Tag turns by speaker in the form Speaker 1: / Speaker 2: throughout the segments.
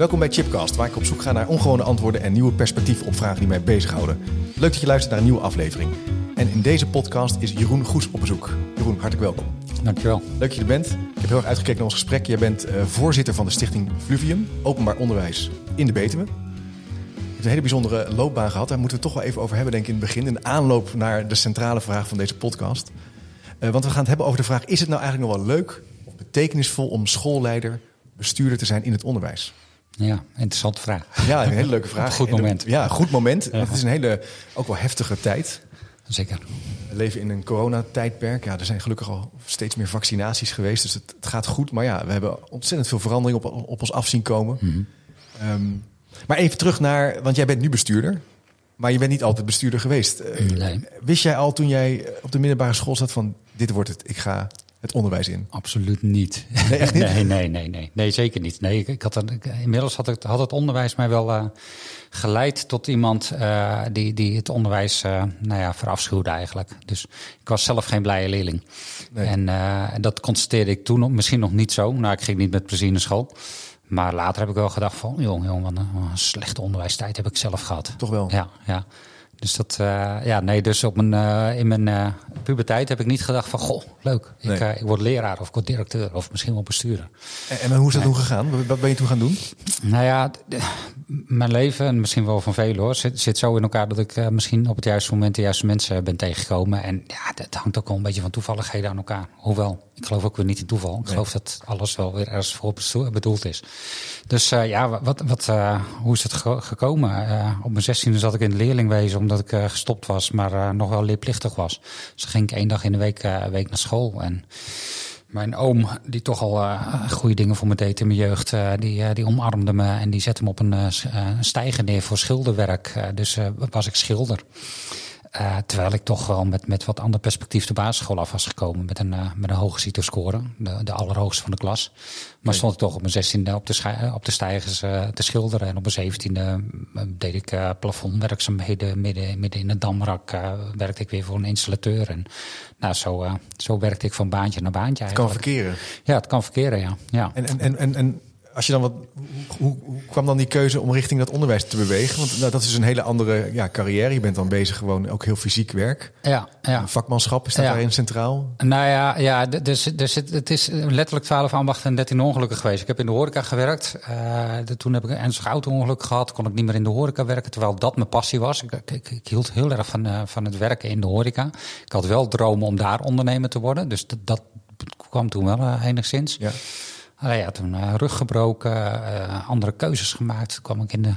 Speaker 1: Welkom bij Chipcast, waar ik op zoek ga naar ongewone antwoorden en nieuwe perspectieven op vragen die mij bezighouden. Leuk dat je luistert naar een nieuwe aflevering. En in deze podcast is Jeroen Goes op bezoek. Jeroen, hartelijk welkom.
Speaker 2: Dankjewel.
Speaker 1: Leuk dat je er bent. Ik heb heel erg uitgekeken naar ons gesprek. Jij bent uh, voorzitter van de stichting Fluvium, openbaar onderwijs in de Betuwe. Je hebt een hele bijzondere loopbaan gehad. Daar moeten we het toch wel even over hebben, denk ik, in het begin. In aanloop naar de centrale vraag van deze podcast. Uh, want we gaan het hebben over de vraag: is het nou eigenlijk nog wel leuk of betekenisvol om schoolleider, bestuurder te zijn in het onderwijs?
Speaker 2: Ja, interessante vraag.
Speaker 1: Ja, een hele leuke vraag.
Speaker 2: goed moment.
Speaker 1: Ja, goed moment. Ja. Het is een hele, ook wel heftige tijd.
Speaker 2: Zeker.
Speaker 1: We leven in een coronatijdperk. Ja, er zijn gelukkig al steeds meer vaccinaties geweest. Dus het, het gaat goed. Maar ja, we hebben ontzettend veel verandering op, op ons af zien komen. Mm -hmm. um, maar even terug naar, want jij bent nu bestuurder. Maar je bent niet altijd bestuurder geweest.
Speaker 2: Nee.
Speaker 1: Wist jij al toen jij op de middelbare school zat van... dit wordt het, ik ga het onderwijs in?
Speaker 2: Absoluut niet.
Speaker 1: Nee, echt niet?
Speaker 2: nee, nee, nee, nee, nee, zeker niet. Nee, ik, had een, inmiddels had, ik, had het onderwijs mij wel uh, geleid tot iemand uh, die, die het onderwijs uh, nou ja, verafschuwde eigenlijk. Dus ik was zelf geen blije leerling. Nee. En dat constateerde ik toen misschien nog niet zo. Nou, ik ging niet met plezier naar school. Maar later heb ik wel gedacht van, jong, jong, wat een, een slechte onderwijstijd heb ik zelf gehad.
Speaker 1: Toch wel?
Speaker 2: Ja, ja. Dus dat, uh, ja, nee, dus op mijn, uh, in mijn uh, puberteit heb ik niet gedacht van, goh, leuk, ik, nee. ik word leraar of ik word directeur of misschien wel bestuurder.
Speaker 1: En, en hoe is dat toen gegaan? Wat ben je toen gaan doen?
Speaker 2: Nou ja, mijn leven, en misschien wel van velen hoor, zit, zit zo in elkaar dat ik misschien op het juiste moment de juiste mensen ben tegengekomen. En ja, dat hangt ook wel een beetje van toevalligheden aan elkaar. Hoewel, ik geloof ook weer niet in toeval. Ik nee. geloof dat alles wel weer ergens voor bedoeld is. Dus ja, wat, wat, hoe is het gekomen? op mijn zestiende zat ik in het leerlingwezen omdat ik uh, gestopt was, maar uh, nog wel leerplichtig was. Dus ging ik één dag in de week, uh, week naar school. En mijn oom, die toch al goede dingen voor me deed in mijn jeugd, die, die omarmde me en die zette me op een stijger neer voor schilderwerk. dus was ik schilder. Uh, terwijl ik toch wel met, met wat ander perspectief de basisschool af was gekomen. Met een, uh, met een hoge CITO-score. De, de allerhoogste van de klas. Maar nee. stond ik toch op mijn zestiende op de, op de stijgers uh, te schilderen. En op mijn zeventiende deed ik plafondwerkzaamheden midden, midden in het damrak. werkte ik weer voor een installateur. En nou, zo, zo werkte ik van baantje naar baantje.
Speaker 1: Het kan verkeren.
Speaker 2: Ja, het kan verkeren, ja. ja.
Speaker 1: En, en, en, en als je dan wat, hoe, hoe, kwam dan die keuze om richting dat onderwijs te bewegen? Want nou, dat is een hele andere ja, carrière. Je bent dan bezig gewoon ook heel fysiek werk.
Speaker 2: Ja, ja.
Speaker 1: Vakmanschap is dat
Speaker 2: ja.
Speaker 1: daarin centraal?
Speaker 2: Nou ja, ja dus, dus het, het is letterlijk 12 ambachten en 13 ongelukken geweest. Ik heb in de horeca gewerkt. Uh, de, toen heb ik een ernstig auto-ongeluk gehad. Kon ik niet meer in de horeca werken, terwijl dat mijn passie was. Ik, ik, ik hield heel erg van, uh, van het werken in de horeca. Ik had wel dromen om daar ondernemer te worden. Dus dat, dat kwam toen wel uh, enigszins.
Speaker 1: Ja.
Speaker 2: Ja, toen uh, rug gebroken, uh, andere keuzes gemaakt. Toen kwam ik in de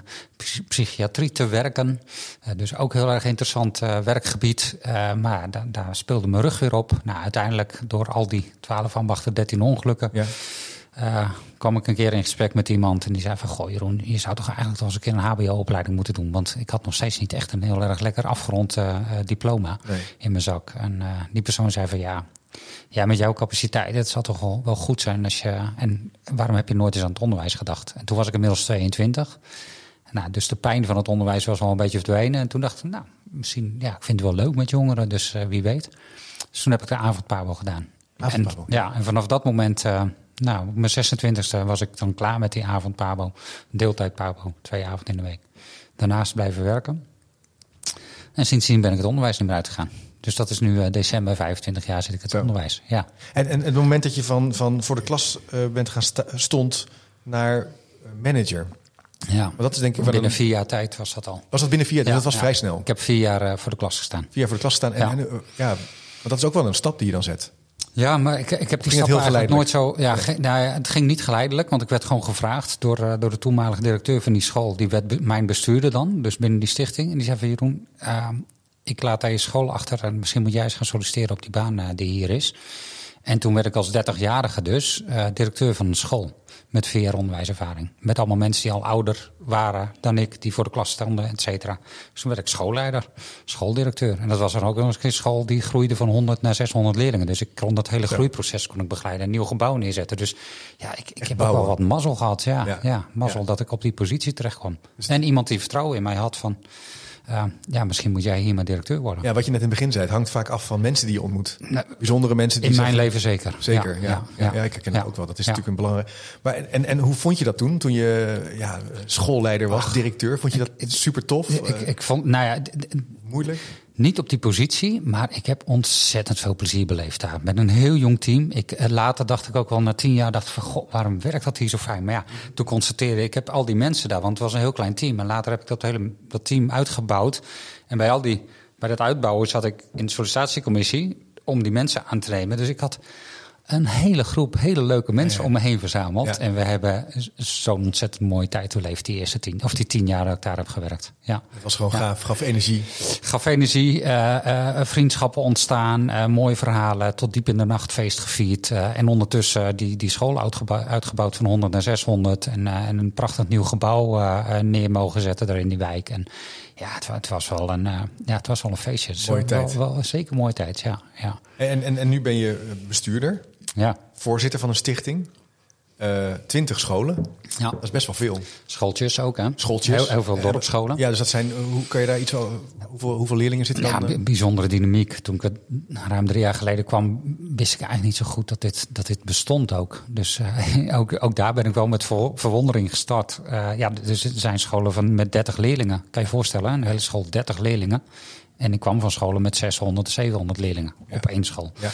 Speaker 2: psychiatrie te werken. Uh, dus ook heel erg interessant werkgebied. maar da daar speelde mijn rug weer op. Nou, uiteindelijk door al die 12 ambachten, 13 ongelukken...
Speaker 1: Ja.
Speaker 2: kwam ik een keer in gesprek met iemand en die zei van... Goh Jeroen, je zou toch eigenlijk toch eens een keer een hbo-opleiding moeten doen. Want ik had nog steeds niet echt een heel erg lekker afgerond diploma
Speaker 1: nee.
Speaker 2: in mijn zak. En die persoon zei van ja... Ja, met jouw capaciteit, het zal toch wel, wel goed zijn als je. En waarom heb je nooit eens aan het onderwijs gedacht? En toen was ik inmiddels 22. Nou, dus de pijn van het onderwijs was wel een beetje verdwenen. En toen dacht ik, nou, misschien, ja, ik vind het wel leuk met jongeren, dus uh, wie weet. Dus toen heb ik de avondpabo gedaan.
Speaker 1: Avondpabo.
Speaker 2: En, ja, en vanaf dat moment, uh, nou, op mijn 26e was ik dan klaar met die avondpabo. Deeltijd pabo, twee avonden in de week. Daarnaast blijven werken. En sindsdien ben ik het onderwijs niet meer uitgegaan. Dus dat is nu uh, december, 25 jaar zit ik het
Speaker 1: Zo.
Speaker 2: onderwijs. Ja.
Speaker 1: En, en het moment dat je van, van voor de klas uh, bent gaan stond naar manager.
Speaker 2: Ja,
Speaker 1: maar dat is denk ik
Speaker 2: binnen een... vier jaar tijd was dat al.
Speaker 1: Was dat binnen vier jaar?
Speaker 2: Ja,
Speaker 1: dat was
Speaker 2: ja.
Speaker 1: vrij snel.
Speaker 2: Ik heb vier jaar uh, voor de klas gestaan.
Speaker 1: Vier jaar voor de klas gestaan. En,
Speaker 2: Ja.
Speaker 1: en, ja, maar dat is ook wel een stap die je dan zet.
Speaker 2: Ja, maar ik, ik heb die stap
Speaker 1: heel
Speaker 2: eigenlijk nooit zo. Ja, nou ja, het ging niet geleidelijk, want ik werd gewoon gevraagd door, uh, door de toenmalige directeur van die school. Die werd mijn bestuurder dan, dus binnen die stichting. En die zei van Jeroen, uh, ik laat daar je school achter en misschien moet jij eens gaan solliciteren op die baan uh, die hier is. En toen werd ik als 30-jarige dus uh, directeur van een school met VR-onderwijservaring. Met allemaal mensen die al ouder waren dan ik, die voor de klas stonden, et cetera. Dus toen werd ik schoolleider, schooldirecteur. En dat was dan ook nog eens een school die groeide van 100 naar 600 leerlingen. Dus ik kon dat hele groeiproces kon ik begeleiden. Een nieuw gebouw neerzetten. Dus ja, ik, ik heb ook wel wat mazzel gehad. Ja, ja. mazzel dat ik op die positie terecht kwam. En iemand die vertrouwen in mij had van... Uh, ja, misschien moet jij hier maar directeur worden.
Speaker 1: Ja, wat je net in het begin zei, het hangt vaak af van mensen die je ontmoet. Nou, Bijzondere mensen. Die
Speaker 2: in mijn leven zeker.
Speaker 1: Zeker, ja. Ja, ja, ik herken het ook wel. Dat is natuurlijk een belangrijk. Maar en, en hoe vond je dat toen, toen je ja, schoolleider was, directeur? Vond je dat super tof?
Speaker 2: Ik, ik, ik vond, nou ja,
Speaker 1: moeilijk.
Speaker 2: Niet op die positie, maar ik heb ontzettend veel plezier beleefd daar. Met een heel jong team. Ik, eh, later dacht ik ook wel na tien jaar, dacht van, god, waarom werkt dat hier zo fijn? Maar ja, toen constateerde ik, heb al die mensen daar, want het was een heel klein team. En later heb ik dat hele dat team uitgebouwd. En bij al die, bij dat uitbouwen zat ik in de sollicitatiecommissie om die mensen aan te nemen. Dus ik had een hele groep hele leuke mensen om me heen verzameld. En we hebben zo'n ontzettend mooie tijd leeft die eerste tien, of die tien jaar dat ik daar heb gewerkt. Ja.
Speaker 1: Het was gewoon gaaf, gaf energie.
Speaker 2: Gaf energie, uh, vriendschappen ontstaan, uh, mooie verhalen, tot diep in de nacht feest gevierd. en ondertussen die, die school uitgebouwd, uitgebouwd van 100 naar 600 en, en een prachtig nieuw gebouw neer mogen zetten daar in die wijk. En ja, het, het, was wel een, ja, het was wel een feestje.
Speaker 1: Mooie tijd.
Speaker 2: Wel, wel, zeker mooie tijd, ja. ja.
Speaker 1: En, en, en nu ben je bestuurder?
Speaker 2: Ja.
Speaker 1: Voorzitter van een stichting. Uh, twintig scholen. Ja. Dat is best wel veel.
Speaker 2: Schooltjes ook, hè?
Speaker 1: Schooltjes.
Speaker 2: Heel, veel dorpsscholen.
Speaker 1: Ja, dus dat zijn. Hoe kan je daar iets over. Hoeveel, hoeveel leerlingen zitten
Speaker 2: ja,
Speaker 1: dan?
Speaker 2: Ja, bijzondere dynamiek. Toen ik het ruim drie jaar geleden kwam, wist ik eigenlijk niet zo goed dat dit, dat dit bestond ook. Dus uh, ook, ook daar ben ik wel met verwondering gestart. Uh, ja, dus er zijn scholen van, met 30 leerlingen. Kan je je voorstellen, een hele school 30 leerlingen. En ik kwam van scholen met 600, 700 leerlingen op één school. Ja.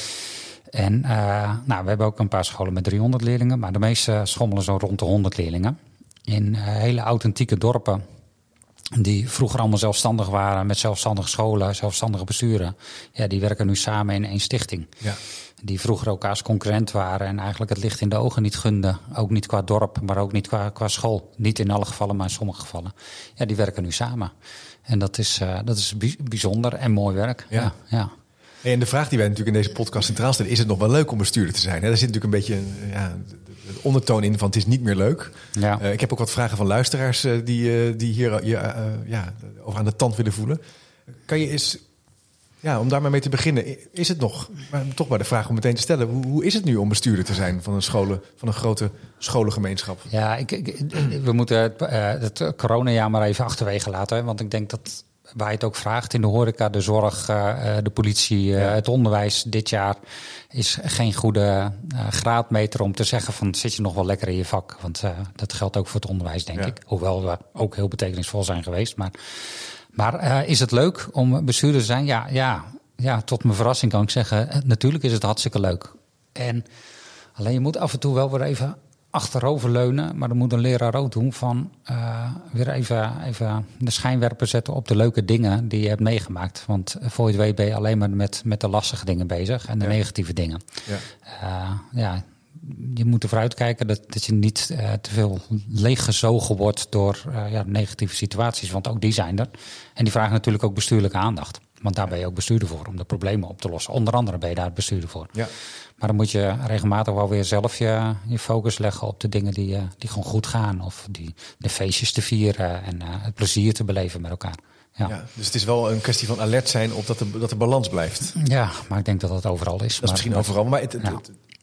Speaker 2: En uh, nou, we hebben ook een paar scholen met 300 leerlingen, maar de meeste schommelen zo rond de 100 leerlingen. In uh, hele authentieke dorpen, die vroeger allemaal zelfstandig waren met zelfstandige scholen, zelfstandige besturen. Ja, die werken nu samen in één stichting. Ja. Die vroeger elkaars concurrent waren en eigenlijk het licht in de ogen niet gunden. Ook niet qua dorp, maar ook niet qua, qua school. Niet in alle gevallen, maar in sommige gevallen. Ja, die werken nu samen. En dat is, uh, dat is bijzonder en mooi werk. ja. ja. ja.
Speaker 1: En de vraag die wij natuurlijk in deze podcast centraal stellen... is het nog wel leuk om bestuurder te zijn? Daar zit natuurlijk een beetje een ja, ondertoon in van het is niet meer leuk. Ja. Uh, ik heb ook wat vragen van luisteraars uh, die, uh, die hier ja, over aan de tand willen voelen. Kan je eens, ja, om daar maar mee te beginnen... is het nog, maar toch maar de vraag om meteen te stellen... hoe, hoe is het nu om bestuurder te zijn van een, scholen, van een grote scholengemeenschap?
Speaker 2: Ja, ik, ik, we moeten het, het coronajaar maar even achterwege laten. Want ik denk dat waar je het ook vraagt in de horeca, de zorg, uh, de politie, uh, het onderwijs dit jaar is geen goede uh, graadmeter om te zeggen van zit je nog wel lekker in je vak. Want dat geldt ook voor het onderwijs, denk ja. ik. Hoewel we ook heel betekenisvol zijn geweest. Maar, maar is het leuk om bestuurder te zijn? Ja, ja, ja, tot mijn verrassing kan ik zeggen, natuurlijk is het hartstikke leuk. En alleen je moet af en toe wel weer even achteroverleunen. Maar dan moet een leraar ook doen van uh, weer even, even de schijnwerper zetten op de leuke dingen die je hebt meegemaakt. Want voor je het weet ben je alleen maar met, met de lastige dingen bezig en de ja. negatieve dingen. Ja. Uh, ja, je moet ervoor uitkijken dat, dat je niet uh, te veel leeggezogen wordt door ja, negatieve situaties. Want ook die zijn er. En die vragen natuurlijk ook bestuurlijke aandacht. Want daar ben je ook bestuurder voor, om de problemen op te lossen. Onder andere ben je daar bestuurder voor. Ja. Maar dan moet je regelmatig wel weer zelf je, je focus leggen op de dingen die, die gewoon goed gaan. Of die, de feestjes te vieren en uh, het plezier te beleven met elkaar. Ja. ja.
Speaker 1: dus het is wel een kwestie van alert zijn op dat de, dat de balans blijft.
Speaker 2: Ja, maar ik denk dat dat overal is.
Speaker 1: Dat is misschien overal. Maar het, ja.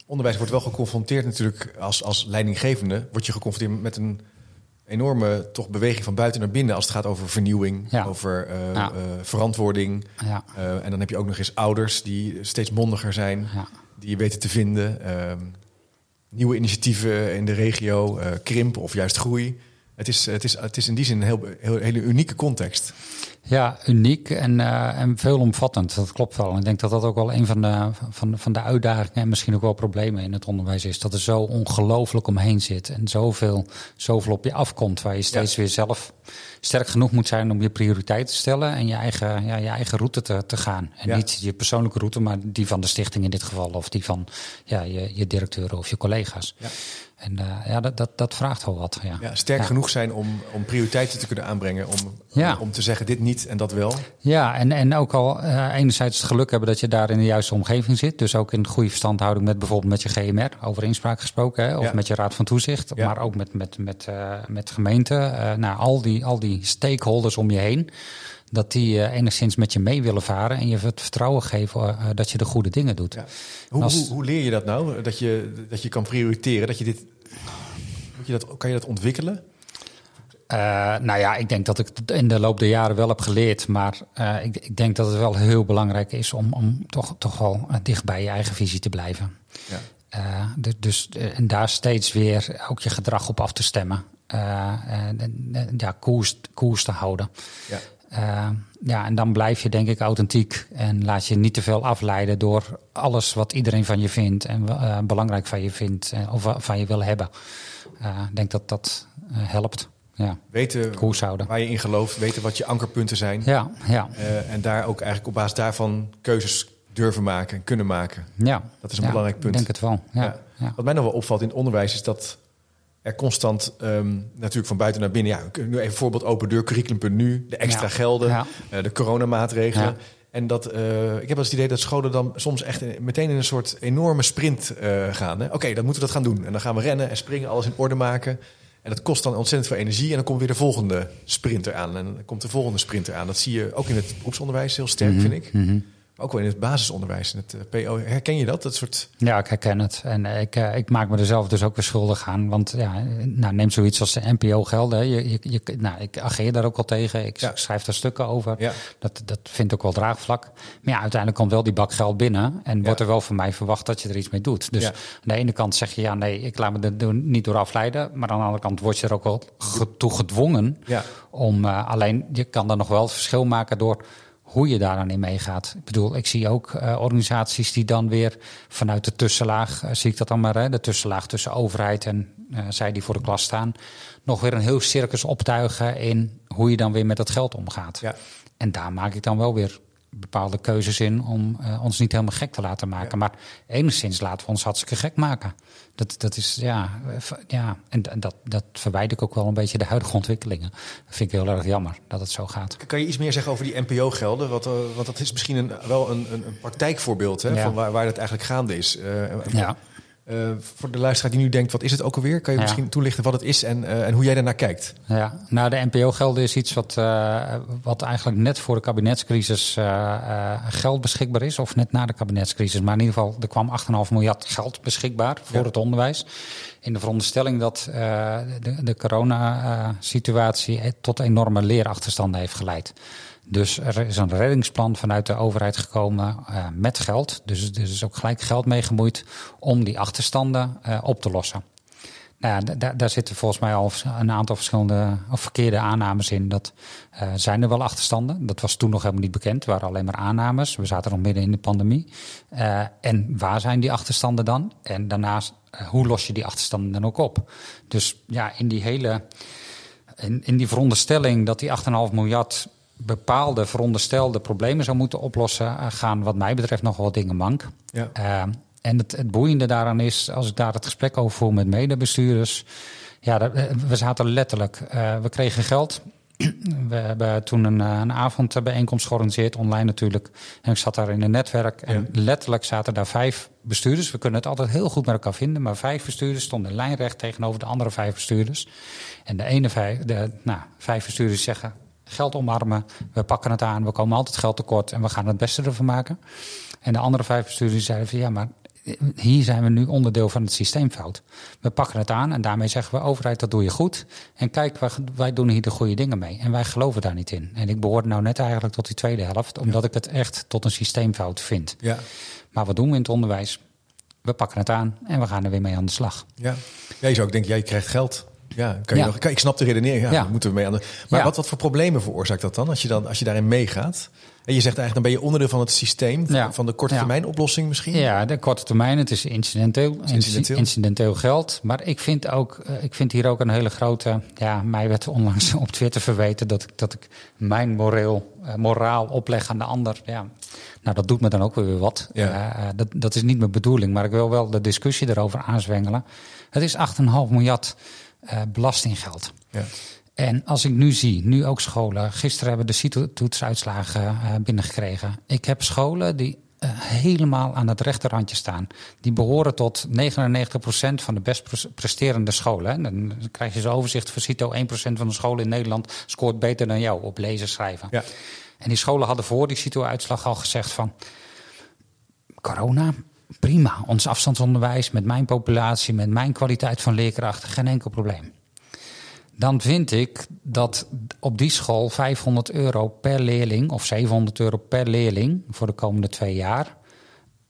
Speaker 1: onderwijs wordt wel geconfronteerd natuurlijk als, als leidinggevende. Word je geconfronteerd met een enorme toch beweging van buiten naar binnen als het gaat over vernieuwing, ja. over uh, ja. uh, verantwoording. Ja. Uh, en dan heb je ook nog eens ouders die steeds mondiger zijn, die je weten te vinden. Ehm, nieuwe initiatieven in de regio, krimp of juist groei. Het is, het is, het is in die zin een heel, heel, hele unieke context.
Speaker 2: Ja, uniek en, uh, en veelomvattend. Dat klopt wel. Ik denk dat dat ook wel een van de, van, van de uitdagingen en misschien ook wel problemen in het onderwijs is. Dat er zo ongelooflijk omheen zit en zoveel, zoveel op je afkomt waar je steeds ja. weer zelf sterk genoeg moet zijn om je prioriteit te stellen en je eigen, ja, je eigen route te, te gaan. En ja. niet je persoonlijke route, maar die van de stichting in dit geval of die van ja, je, je directeuren of je collega's. Ja. En uh, ja, dat, dat, dat vraagt wel wat. Ja.
Speaker 1: Ja, sterk
Speaker 2: Ja.
Speaker 1: genoeg zijn om, om prioriteiten te kunnen aanbrengen. Om,
Speaker 2: Ja.
Speaker 1: om te zeggen dit niet en dat wel.
Speaker 2: Ja, en, en ook al eh, enerzijds het geluk hebben dat je daar in de juiste omgeving zit. Dus ook in goede verstandhouding met bijvoorbeeld met je GMR, over inspraak gesproken. Hè, of met je Raad van Toezicht, maar ook met, met, met, eh, met gemeenten. eh nou, al die, al die stakeholders om je heen. Dat die eh, enigszins met je mee willen varen en je het vertrouwen geven eh, dat je de goede dingen doet.
Speaker 1: Ja. Hoe,
Speaker 2: Als-
Speaker 1: hoe, hoe leer je dat nou? Dat je, dat je kan prioriteren, dat je dit. Moet je dat, kan je dat ontwikkelen?
Speaker 2: Eh, nou ja, ik denk dat ik het in de loop der jaren wel heb geleerd. Maar eh, ik, ik denk dat het wel heel belangrijk is om, om toch, toch wel eh, dicht bij je eigen visie te blijven.
Speaker 1: Ja.
Speaker 2: Eh, dus, eh, en daar steeds weer ook je gedrag op af te stemmen. Eh, en, en, en, ja, koers, koers te houden.
Speaker 1: Ja.
Speaker 2: Eh, ja, en dan blijf je denk ik authentiek en laat je niet te veel afleiden door alles wat iedereen van je vindt en eh, belangrijk van je vindt eh, of van je wil hebben. Ik denk dat dat helpt. Ja,
Speaker 1: Weten
Speaker 2: koers houden.
Speaker 1: waar je in gelooft, weten wat je ankerpunten zijn.
Speaker 2: Ja, ja,
Speaker 1: en daar ook eigenlijk op basis daarvan keuzes durven maken en kunnen maken.
Speaker 2: ja.
Speaker 1: Dat is een
Speaker 2: Ja,
Speaker 1: belangrijk punt.
Speaker 2: Ik denk het wel. Ja.
Speaker 1: Wat mij nog wel opvalt in het onderwijs is dat er constant, ehm, natuurlijk van buiten naar binnen, ja, nu even een voorbeeld open deur, curriculum.nu, de extra
Speaker 2: Ja.
Speaker 1: gelden,
Speaker 2: Ja.
Speaker 1: eh, de coronamaatregelen.
Speaker 2: Ja.
Speaker 1: En dat, eh, ik heb eens het idee dat scholen dan soms echt in- meteen in een soort enorme sprint eh, gaan. Oké, dan moeten we dat gaan doen. En dan gaan we rennen en springen, alles in orde maken. En dat kost dan ontzettend veel energie. En dan komt weer de volgende sprinter aan. En dan komt de volgende sprinter aan. Dat zie je ook in het beroepsonderwijs heel sterk, vind ik.
Speaker 2: Mhm.
Speaker 1: Ook wel in het basisonderwijs, in het eh, PO. Herken je dat? Dat soort...
Speaker 2: Ja, ik herken het. En eh, ik, eh, ik maak me er zelf dus ook weer schuldig aan. Want ja, nou, neem zoiets als de NPO-gelden. Je, je, je, nou, ik ageer daar ook al tegen. Ik
Speaker 1: Ja.
Speaker 2: schrijf daar stukken over.
Speaker 1: Ja.
Speaker 2: Dat, dat vindt ook wel draagvlak. Maar ja, uiteindelijk komt wel die bak geld binnen. En wordt er wel van mij verwacht dat je er iets mee doet. Dus aan de ene kant zeg je ja, nee, ik laat me er niet door afleiden. Maar aan de andere kant word je er ook wel toe gedwongen. Om, alleen je kan dan nog wel het verschil maken door hoe je daar dan in meegaat. Ik bedoel, ik zie ook eh, organisaties die dan weer vanuit de tussenlaag, eh, zie ik dat dan maar, hè, de tussenlaag tussen overheid en eh, zij die voor de klas staan, nog weer een heel circus optuigen in hoe je dan weer met dat geld omgaat.
Speaker 1: Ja.
Speaker 2: En daar maak ik dan wel weer bepaalde keuzes in om eh, ons niet helemaal gek te laten maken. Maar enigszins laten we ons hartstikke gek maken. Dat, dat is, ja, ja. en dat, dat verwijt ik ook wel een beetje de huidige ontwikkelingen. Dat vind ik heel erg jammer dat het zo gaat.
Speaker 1: Kan je iets meer zeggen over die NPO-gelden? Want, eh, want dat is misschien een, wel een, een, praktijkvoorbeeld hè,
Speaker 2: Ja.
Speaker 1: van waar, waar dat eigenlijk gaande is. Eh,
Speaker 2: Ja.
Speaker 1: Eh, voor de luisteraar die nu denkt, wat is het ook alweer? Kan je
Speaker 2: Ja.
Speaker 1: misschien toelichten wat het is en, eh, en hoe jij daarnaar kijkt?
Speaker 2: Ja, nou de NPO-gelden is iets wat, eh, wat eigenlijk net voor de kabinetscrisis geld beschikbaar is. Of net na de kabinetscrisis. Maar in ieder geval, er kwam 8,5 miljard geld beschikbaar voor
Speaker 1: Ja.
Speaker 2: het onderwijs. In de veronderstelling dat de, de corona-situatie eh, tot enorme leerachterstanden heeft geleid. Dus er is een reddingsplan vanuit de overheid gekomen eh, met geld. Dus er is ook gelijk geld mee gemoeid om die achterstanden eh, op te lossen. Nou ja, da- daar, zitten volgens mij al een aantal verschillende of verkeerde aannames in. Dat eh, zijn er wel achterstanden. Dat was toen nog helemaal niet bekend. Het waren alleen maar aannames. We zaten nog midden in de pandemie. En waar zijn die achterstanden dan? En daarnaast, hoe los je die achterstanden dan ook op? Dus ja, in die hele in, in die veronderstelling dat die 8,5 miljard bepaalde veronderstelde problemen zou moeten oplossen, eh, gaan wat mij betreft nog wel dingen mank.
Speaker 1: Ja.
Speaker 2: Eh, en het, het boeiende daaraan is, als ik daar het gesprek over voer met medebestuurders. Ja, dat- eh, we zaten letterlijk, we kregen geld. We hebben toen een, een avondbijeenkomst georganiseerd, online natuurlijk. En ik zat daar in een netwerk. En letterlijk zaten daar vijf bestuurders. We kunnen het altijd heel goed met elkaar vinden. Maar vijf bestuurders stonden lijnrecht tegenover de andere vijf bestuurders. En de ene vijf, de, nou, vijf bestuurders zeggen: geld omarmen, we pakken het aan, we komen altijd geld tekort en we gaan het beste ervan maken. En de andere vijf bestuurders zeiden van ja, maar hier zijn we nu onderdeel van het systeemfout. We pakken het aan en daarmee zeggen we overheid, dat doe je goed. En kijk, wij, doen hier de goede dingen mee. En wij geloven daar niet in. En ik behoor nou net eigenlijk tot die tweede helft, omdat ik het echt tot een systeemfout vind.
Speaker 1: Ja.
Speaker 2: Maar wat doen we in het onderwijs? We pakken het aan en we gaan er weer mee aan de slag.
Speaker 1: Ja. ja, je zou ook denken, jij krijgt geld. Ja, kan je
Speaker 2: Ja.
Speaker 1: nog, kan, ik snap de redenering, ja,
Speaker 2: Ja.
Speaker 1: daar moeten we mee aan de... Maar wat, wat voor problemen veroorzaakt dat dan, als je, dan, als je daarin meegaat? En je zegt eigenlijk, dan ben je onderdeel van het systeem, van de korte termijn oplossing misschien?
Speaker 2: Ja, de korte termijn, het is incidenteel,
Speaker 1: Incidenteel.
Speaker 2: incidenteel. geld. Maar ik vind, ook, eh, ik vind hier ook een hele grote... Ja, mij werd onlangs op Twitter verweten dat ik, dat ik mijn moreel, eh, moraal opleg aan de ander. Ja, nou, dat doet me dan ook weer wat.
Speaker 1: Ja.
Speaker 2: Eh, dat, dat is niet mijn bedoeling, maar ik wil wel de discussie erover aanzwengelen. Het is 8,5 miljard eh, belastinggeld.
Speaker 1: Ja.
Speaker 2: En als ik nu zie, nu ook scholen, gisteren hebben de CITO-toetsuitslagen eh, binnengekregen. Ik heb scholen die eh, helemaal aan het rechterrandje staan. Die behoren tot 99% van de best pres- presterende scholen. hè. Dan krijg je zo'n overzicht van CITO. 1% van de scholen in Nederland scoort beter dan jou op lezen schrijven.
Speaker 1: Ja.
Speaker 2: En die scholen hadden voor die CITO-uitslag al gezegd van... corona, prima. Ons afstandsonderwijs met mijn populatie, met mijn kwaliteit van leerkrachten, geen enkel probleem. Dan vind ik dat op die school 500 euro per leerling of 700 euro per leerling voor de komende twee jaar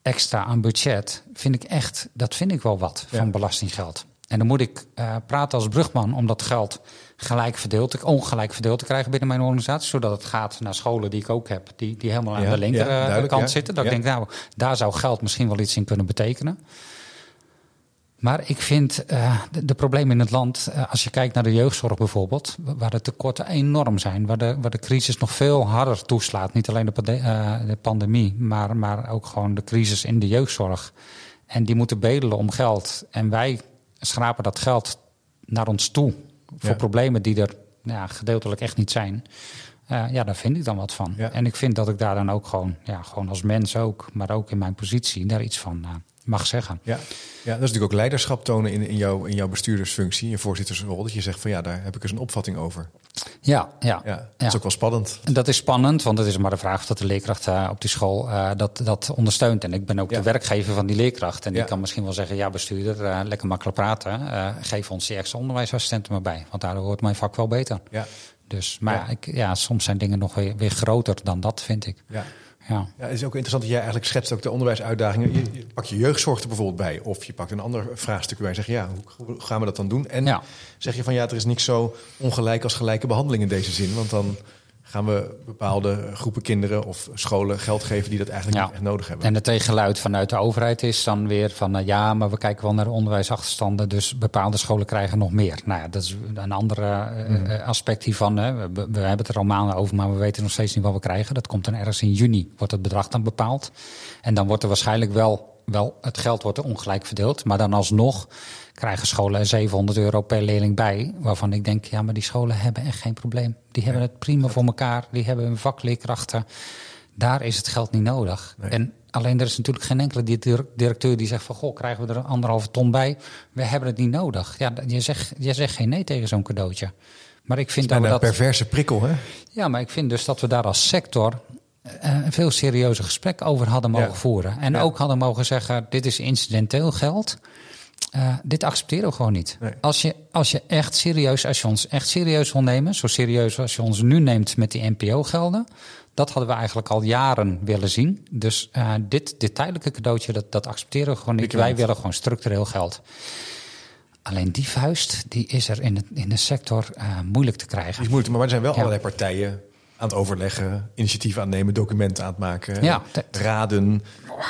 Speaker 2: extra aan budget, vind ik echt, dat vind ik wel wat
Speaker 1: Ja.
Speaker 2: van belastinggeld. En dan moet ik eh, praten als brugman om dat geld gelijk verdeeld, ongelijk verdeeld te krijgen binnen mijn organisatie, zodat het gaat naar scholen die ik ook heb, die, die helemaal aan
Speaker 1: Ja,
Speaker 2: de linker
Speaker 1: ja,
Speaker 2: eh,
Speaker 1: ja.
Speaker 2: zitten. Dat ik denk, nou, daar zou geld misschien wel iets in kunnen betekenen. Maar ik vind eh, de, de problemen in het land, eh, als je kijkt naar de jeugdzorg bijvoorbeeld, wa- waar de tekorten enorm zijn, waar de, waar de crisis nog veel harder toeslaat. Niet alleen de, pande- de pandemie, maar, maar ook gewoon de crisis in de jeugdzorg. En die moeten bedelen om geld. En wij schrapen dat geld naar ons toe voor
Speaker 1: Ja.
Speaker 2: problemen die er ja, gedeeltelijk echt niet zijn. Eh, ja, daar vind ik dan wat van.
Speaker 1: Ja.
Speaker 2: En ik vind dat ik daar dan ook gewoon, ja, gewoon als mens ook, maar ook in mijn positie, daar iets van eh, mag zeggen.
Speaker 1: Ja. ja, dat is natuurlijk ook leiderschap tonen in, in, jouw, in jouw bestuurdersfunctie, je voorzittersrol. Dat je zegt van ja, daar heb ik eens een opvatting over.
Speaker 2: Ja, ja.
Speaker 1: Ja, dat
Speaker 2: Ja.
Speaker 1: is ook wel spannend.
Speaker 2: En Dat is spannend, want het is maar de vraag of dat de leerkracht eh, op die school eh, dat, dat ondersteunt. En ik ben ook
Speaker 1: Ja.
Speaker 2: de werkgever van die leerkracht. En die kan misschien wel zeggen, ja bestuurder, eh, lekker makkelijk praten. geef ons die extra onderwijsassistenten maar bij. Want daardoor wordt mijn vak wel beter.
Speaker 1: Ja,
Speaker 2: Dus, maar
Speaker 1: ja.
Speaker 2: Ik, ja, soms zijn dingen nog weer, weer groter dan dat, vind ik.
Speaker 1: ja.
Speaker 2: Ja.
Speaker 1: Ja, het is ook interessant dat jij eigenlijk schetst ook de onderwijsuitdagingen. Je, je pakt je jeugdzorg er bijvoorbeeld bij. Of je pakt een ander vraagstuk waar je zegt, ja, hoe, hoe gaan we dat dan doen? En
Speaker 2: Ja.
Speaker 1: zeg je van, ja, er is niks zo ongelijk als gelijke behandeling in deze zin. Want dan gaan we bepaalde groepen kinderen of scholen geld geven die dat eigenlijk
Speaker 2: Ja.
Speaker 1: niet echt nodig hebben.
Speaker 2: En het tegengeluid vanuit de overheid is dan weer van eh, ja, maar we kijken wel naar de onderwijsachterstanden, dus bepaalde scholen krijgen nog meer. Nou ja, dat is een ander eh, eh, aspect hiervan. Hè. We, we hebben het er al maanden over, maar we weten nog steeds niet wat we krijgen. Dat komt dan ergens in juni, wordt het bedrag dan bepaald. En dan wordt er waarschijnlijk wel, wel het geld wordt er ongelijk verdeeld, maar dan alsnog krijgen scholen 700 euro per leerling bij. Waarvan ik denk, ja, maar die scholen hebben echt geen probleem. Die hebben het prima voor elkaar. Die hebben hun vakleerkrachten. Daar is het geld niet nodig.
Speaker 1: Nee.
Speaker 2: En alleen er is natuurlijk geen enkele dir- directeur die zegt van... goh, krijgen we er een anderhalve ton bij? We hebben het niet nodig. Ja, je zegt, je zegt geen nee tegen zo'n cadeautje. Maar ik vind dat we
Speaker 1: een
Speaker 2: dat...
Speaker 1: perverse prikkel, hè?
Speaker 2: Ja, maar ik vind dus dat we daar als sector eh, een veel serieuzer gesprek over hadden mogen
Speaker 1: Ja.
Speaker 2: voeren. En
Speaker 1: Ja.
Speaker 2: ook hadden mogen zeggen, dit is incidenteel geld. Eh, dit accepteren we gewoon niet.
Speaker 1: Nee.
Speaker 2: Als, je, als je echt serieus, als je ons echt serieus wil nemen, zo serieus als je ons nu neemt met die NPO-gelden, dat hadden we eigenlijk al jaren willen zien. Dus eh, dit, dit tijdelijke cadeautje, dat, dat accepteren we gewoon niet. Wij willen gewoon structureel geld. Alleen die vuist, die is er in, het, in de sector eh, moeilijk te krijgen.
Speaker 1: Die is moeilijk, maar er zijn wel
Speaker 2: Ja.
Speaker 1: allerlei partijen aan het overleggen, initiatieven aannemen, documenten aan het maken,
Speaker 2: Ja,
Speaker 1: raden,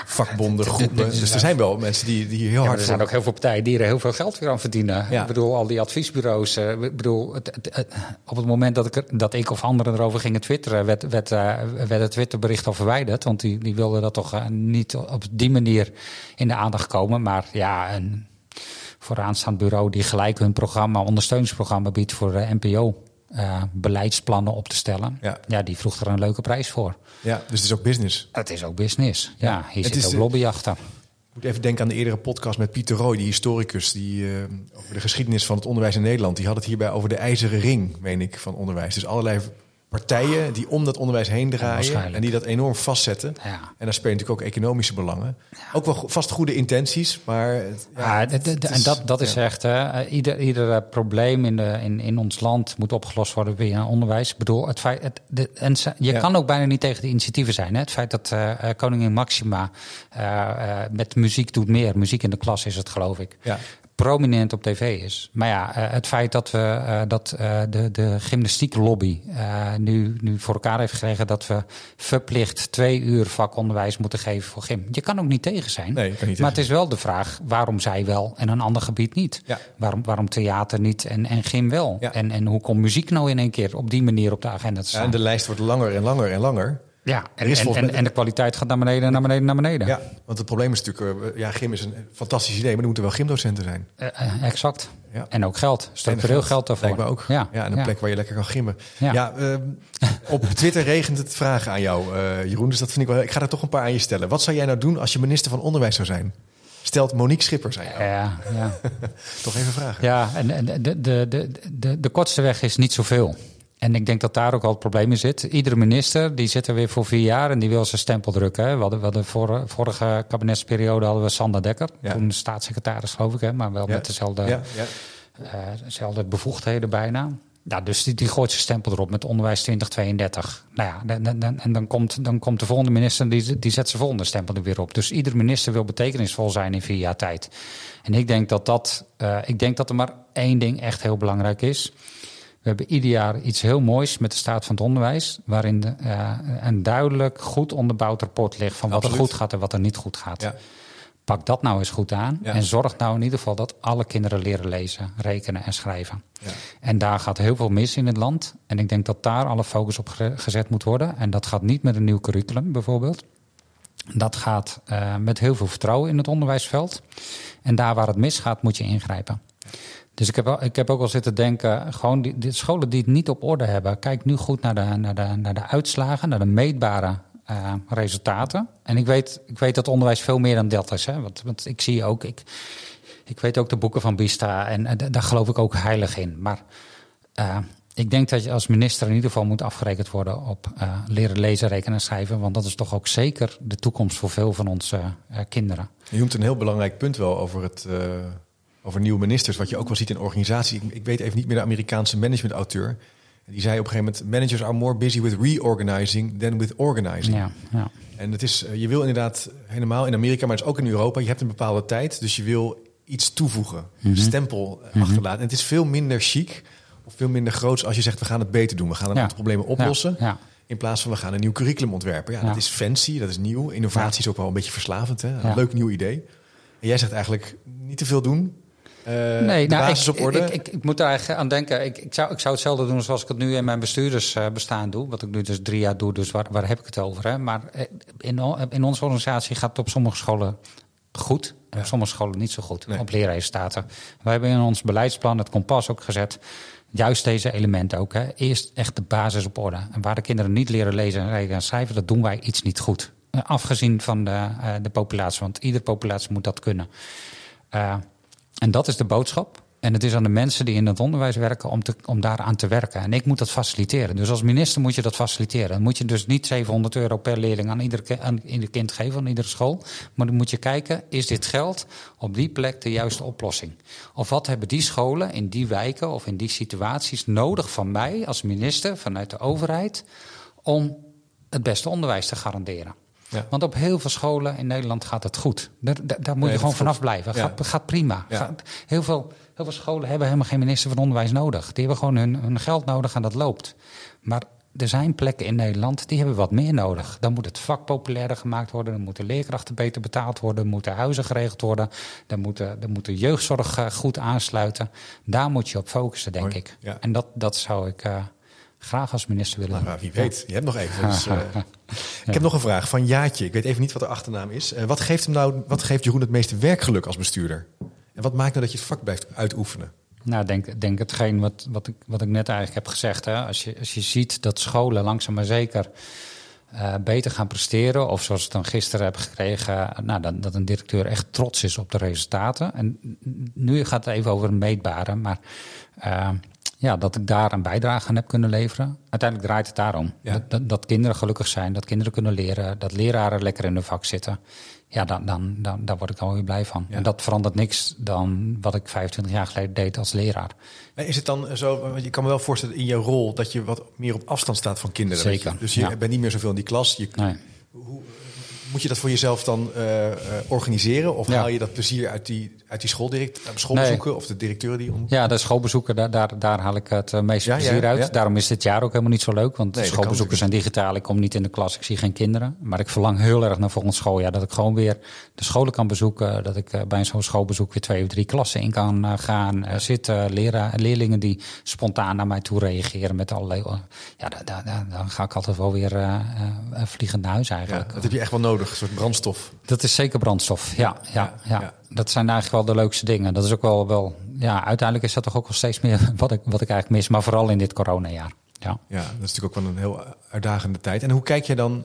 Speaker 1: vakbonden, groepen. Dus er zijn wel mensen die, die heel
Speaker 2: Ja,
Speaker 1: hard
Speaker 2: er zijn
Speaker 1: voor-
Speaker 2: ook heel veel partijen die er heel veel geld weer aan verdienen.
Speaker 1: Ja.
Speaker 2: Ik bedoel, al die adviesbureaus. eh, ik bedoel, het, het- het- op het moment dat ik, er- dat ik of anderen erover gingen twitteren, werd, werd, eh, werd het Twitterbericht al verwijderd. Want die, die wilden dat toch eh, niet op die manier in de aandacht komen. Maar ja, een vooraanstaand bureau die gelijk hun programma, ondersteuningsprogramma biedt voor de NPO. Eh, beleidsplannen op te stellen.
Speaker 1: Ja.
Speaker 2: Ja. die vroeg er een leuke prijs voor.
Speaker 1: Ja, dus het is ook business.
Speaker 2: Het is ook business. Ja, hier
Speaker 1: Het
Speaker 2: zit ook
Speaker 1: de-
Speaker 2: lobby achter.
Speaker 1: Ik moet even denken aan de eerdere podcast met Pieter Roy, die historicus, die eh, over de geschiedenis van het onderwijs in Nederland. Die had het hierbij over de ijzeren ring, meen ik, van onderwijs. Dus allerlei partijen die om dat onderwijs heen draaien en die dat enorm vastzetten.
Speaker 2: Ja.
Speaker 1: En daar spelen natuurlijk ook economische belangen. Ook wel vast goede intenties, maar het- ja, het-
Speaker 2: en dat, dat is echt, hè, ieder, ieder eh, probleem in, de, in, in ons land moet opgelost worden via onderwijs. Ik bedoel, het feit, het, de, en je kan ook bijna niet tegen de initiatieven zijn. Hè? Het feit dat eh, eh, koningin Maxima met muziek doet meer, muziek in de klas is het geloof ik. Prominent op tv is. Maar ja, eh, het feit dat we uh, dat uh, de, de gymnastieklobby nu, nu voor elkaar heeft gekregen dat we verplicht twee uur vakonderwijs moeten geven voor gym. Je kan ook niet tegen zijn.
Speaker 1: Nee, kan niet
Speaker 2: maar het is wel de vraag waarom zij wel en een ander gebied niet.
Speaker 1: Ja.
Speaker 2: Waarom, waarom theater niet en, en gym wel?
Speaker 1: Ja.
Speaker 2: En, en hoe komt muziek nou in één keer op die manier op de agenda te
Speaker 1: Ja,
Speaker 2: staan?
Speaker 1: en de lijst wordt langer en langer en langer.
Speaker 2: Ja, en, en, de kwaliteit gaat naar beneden, naar beneden, naar beneden.
Speaker 1: Ja, want het probleem is natuurlijk, eh, ja, gym is een fantastisch idee, maar er moeten wel gymdocenten zijn.
Speaker 2: Eh, eh, exact.
Speaker 1: Ja.
Speaker 2: En ook geld. Structureel geld daarvoor.
Speaker 1: Lijkt me ook.
Speaker 2: Ja,
Speaker 1: Ja, en een plek waar je lekker kan gimmen.
Speaker 2: Ja.
Speaker 1: Ja, ehm, op Twitter regent het vragen aan jou, Jeroen. Dus dat vind ik wel. Ik ga er toch een paar aan je stellen. Wat zou jij nou doen als je minister van Onderwijs zou zijn? Stelt Monique Schippers aan jou.
Speaker 2: Ja, ja.
Speaker 1: Toch even vragen.
Speaker 2: ja en, en de, de, de, de, de kortste weg is niet zoveel. En ik denk dat daar ook al het probleem in zit. Iedere minister die zit er weer voor vier jaar en die wil zijn stempel drukken. Hè. We hadden, we hadden vorige, vorige kabinetsperiode hadden we Sander Dekker.
Speaker 1: Ja.
Speaker 2: Toen staatssecretaris geloof ik, hè, maar wel
Speaker 1: Ja.
Speaker 2: met dezelfde,
Speaker 1: Ja, ja.
Speaker 2: eh, dezelfde bevoegdheden bijna. Ja, dus die, die gooit zijn stempel erop met onderwijs 2032. Nou ja, en dan komt, dan komt de volgende minister, die, die zet zijn volgende stempel er weer op. Dus iedere minister wil betekenisvol zijn in vier jaar tijd. En ik denk dat, dat, eh, ik denk dat er maar één ding echt heel belangrijk is. We hebben ieder jaar iets heel moois met de staat van het onderwijs, waarin de, een duidelijk, goed onderbouwd rapport ligt van wat er goed gaat en wat er niet goed gaat.
Speaker 1: Ja.
Speaker 2: Pak dat nou eens goed aan
Speaker 1: Ja.
Speaker 2: en zorg nou in ieder geval dat alle kinderen leren lezen, rekenen en schrijven.
Speaker 1: Ja.
Speaker 2: En daar gaat heel veel mis in het land. En ik denk dat daar alle focus op ge- gezet moet worden. En dat gaat niet met een nieuw curriculum bijvoorbeeld. Dat gaat eh, met heel veel vertrouwen in het onderwijsveld. En daar waar het misgaat, moet je ingrijpen. Dus ik heb, ik heb ook al zitten denken, gewoon die, scholen die het niet op orde hebben, kijk nu goed naar de, naar de, naar de uitslagen, naar de meetbare eh, resultaten. En ik weet, ik weet dat onderwijs veel meer dan dat is. Hè? Want, ik zie ook, ik, ik weet ook de boeken van Bista en daar geloof ik ook heilig in. Maar eh, ik denk dat je als minister in ieder geval moet afgerekend worden op eh, leren lezen, rekenen en schrijven. Want dat is toch ook zeker de toekomst voor veel van onze kinderen.
Speaker 1: Je noemt een heel belangrijk punt wel over, het, over nieuwe ministers. Wat je ook wel ziet in organisaties. Ik, ik weet even niet meer de Amerikaanse managementauteur. Die zei op een gegeven moment: Managers are more busy with reorganizing than with organizing.
Speaker 2: Ja, ja.
Speaker 1: En het is, eh, je wil inderdaad helemaal in Amerika, maar het is ook in Europa. Je hebt een bepaalde tijd, dus je wil iets toevoegen, een stempel eh, achterlaten. En het is veel minder chic of veel minder groots als je zegt: we gaan het beter doen, we gaan een
Speaker 2: Ja.
Speaker 1: aantal problemen oplossen. In plaats van we gaan een nieuw curriculum ontwerpen. Ja, dat is fancy, dat is nieuw. Innovatie is ook wel een beetje verslavend. Hè? Een leuk nieuw idee. En jij zegt eigenlijk niet te veel doen. Eh,
Speaker 2: Nee,
Speaker 1: de
Speaker 2: nou,
Speaker 1: basis
Speaker 2: ik,
Speaker 1: op orde.
Speaker 2: Ik, ik, ik moet er eigenlijk aan denken. Ik, ik, zou, ik zou hetzelfde doen zoals ik het nu in mijn bestuurdersbestaan doe. Wat ik nu dus drie jaar doe, dus waar, waar heb ik het over? Hè? Maar eh, in, in onze organisatie gaat het op sommige scholen goed. En op sommige scholen niet zo goed.
Speaker 1: Nee.
Speaker 2: Op leerresultaten. Wij hebben in ons beleidsplan, het kompas ook gezet. Juist deze elementen ook. Hè. Eerst echt de basis op orde. En waar de kinderen niet leren lezen en rekenen en schrijven, dat doen wij iets niet goed. Eh, Afgezien van de, eh, de populatie, want iedere populatie moet dat kunnen. Eh, en dat is de boodschap. En het is aan de mensen die in het onderwijs werken om, te, om daaraan te werken. En ik moet dat faciliteren. Dus als minister moet je dat faciliteren. Dan moet je dus niet 700 euro per leerling aan ieder, aan ieder kind geven, aan iedere school. Maar dan moet je kijken, is dit geld op die plek de juiste oplossing? Of wat hebben die scholen in die wijken of in die situaties nodig van mij als minister, vanuit de overheid, om het beste onderwijs te garanderen?
Speaker 1: Ja.
Speaker 2: Want op heel veel scholen in Nederland gaat het goed. Daar, daar, daar moet
Speaker 1: Nee,
Speaker 2: je gewoon vanaf blijven.
Speaker 1: Ja.
Speaker 2: Gaat, gaat prima.
Speaker 1: Ja.
Speaker 2: Gaat- heel, veel, heel veel scholen hebben helemaal geen minister van Onderwijs nodig. Die hebben gewoon hun, hun geld nodig en dat loopt. Maar er zijn plekken in Nederland die hebben wat meer nodig. Dan moet het vak populairder gemaakt worden. Dan moeten leerkrachten beter betaald worden. Dan moeten huizen geregeld worden. Dan moet de, dan moet de jeugdzorg eh, goed aansluiten. Daar moet je op focussen, denk ik. En dat, dat zou ik eh, graag als minister willen
Speaker 1: Nou,
Speaker 2: doen.
Speaker 1: wie weet, je hebt nog even. Dus, eh, Ik heb nog een vraag van Jaatje. Ik weet even niet wat de achternaam is. Eh, wat geeft hem nou, wat geeft Jeroen het meeste werkgeluk als bestuurder? En wat maakt nou dat je het vak blijft uitoefenen?
Speaker 2: Nou, denk, denk hetgeen wat, wat, ik, wat ik net eigenlijk heb gezegd. Hè. Als, je, als je ziet dat scholen langzaam maar zeker eh, beter gaan presteren. Of zoals ik dan gisteren heb gekregen, nou, dat, dat een directeur echt trots is op de resultaten. En nu gaat het even over een meetbare. Maar ja, dat ik daar een bijdrage aan heb kunnen leveren. Uiteindelijk draait het daarom.
Speaker 1: Ja.
Speaker 2: Dat, dat, dat kinderen gelukkig zijn, dat kinderen kunnen leren, dat leraren lekker in hun vak zitten. Ja, dan, dan, dan, daar word ik dan weer blij van.
Speaker 1: Ja.
Speaker 2: En dat verandert niks dan wat ik 25 jaar geleden deed als leraar.
Speaker 1: Is het dan zo, want je kan me wel voorstellen in je rol dat je wat meer op afstand staat van kinderen.
Speaker 2: Zeker,
Speaker 1: je? Dus je
Speaker 2: ja.
Speaker 1: bent niet meer zoveel in die klas. Je,
Speaker 2: Nee.
Speaker 1: Moet je dat voor jezelf dan uh, uh, organiseren? Of
Speaker 2: Ja.
Speaker 1: haal je dat plezier uit die, uit die schooldirect, uh, schoolbezoeken of de directeuren die ontmoet?
Speaker 2: Ja, de schoolbezoeken, daar, daar, daar haal ik het eh, meeste
Speaker 1: Ja, ja,
Speaker 2: plezier uit. Daarom is dit jaar ook helemaal niet zo leuk. Want
Speaker 1: Nee,
Speaker 2: de schoolbezoeken zijn digitaal. Ik kom niet in de klas, ik zie geen kinderen. Maar ik verlang heel erg naar volgend schooljaar. Dat ik gewoon weer de scholen kan bezoeken. Dat ik eh, bij zo'n schoolbezoek weer twee of drie klassen in kan eh, gaan. eh, zitten, leraar, leerlingen die spontaan naar mij toe reageren met allerlei... eh, ja, da- da- da- dan ga ik altijd wel weer eh, eh, vliegend naar huis eigenlijk.
Speaker 1: dat heb je echt wel nodig, een soort brandstof.
Speaker 2: Dat is zeker brandstof. Ja, ja,
Speaker 1: ja.
Speaker 2: Dat zijn eigenlijk wel de leukste dingen. Dat is ook wel, wel ja, uiteindelijk is dat toch ook wel steeds meer wat ik, wat ik eigenlijk mis. Maar vooral in dit coronajaar. Ja.
Speaker 1: Ja, dat is natuurlijk ook wel een heel uitdagende tijd. En hoe kijk je dan,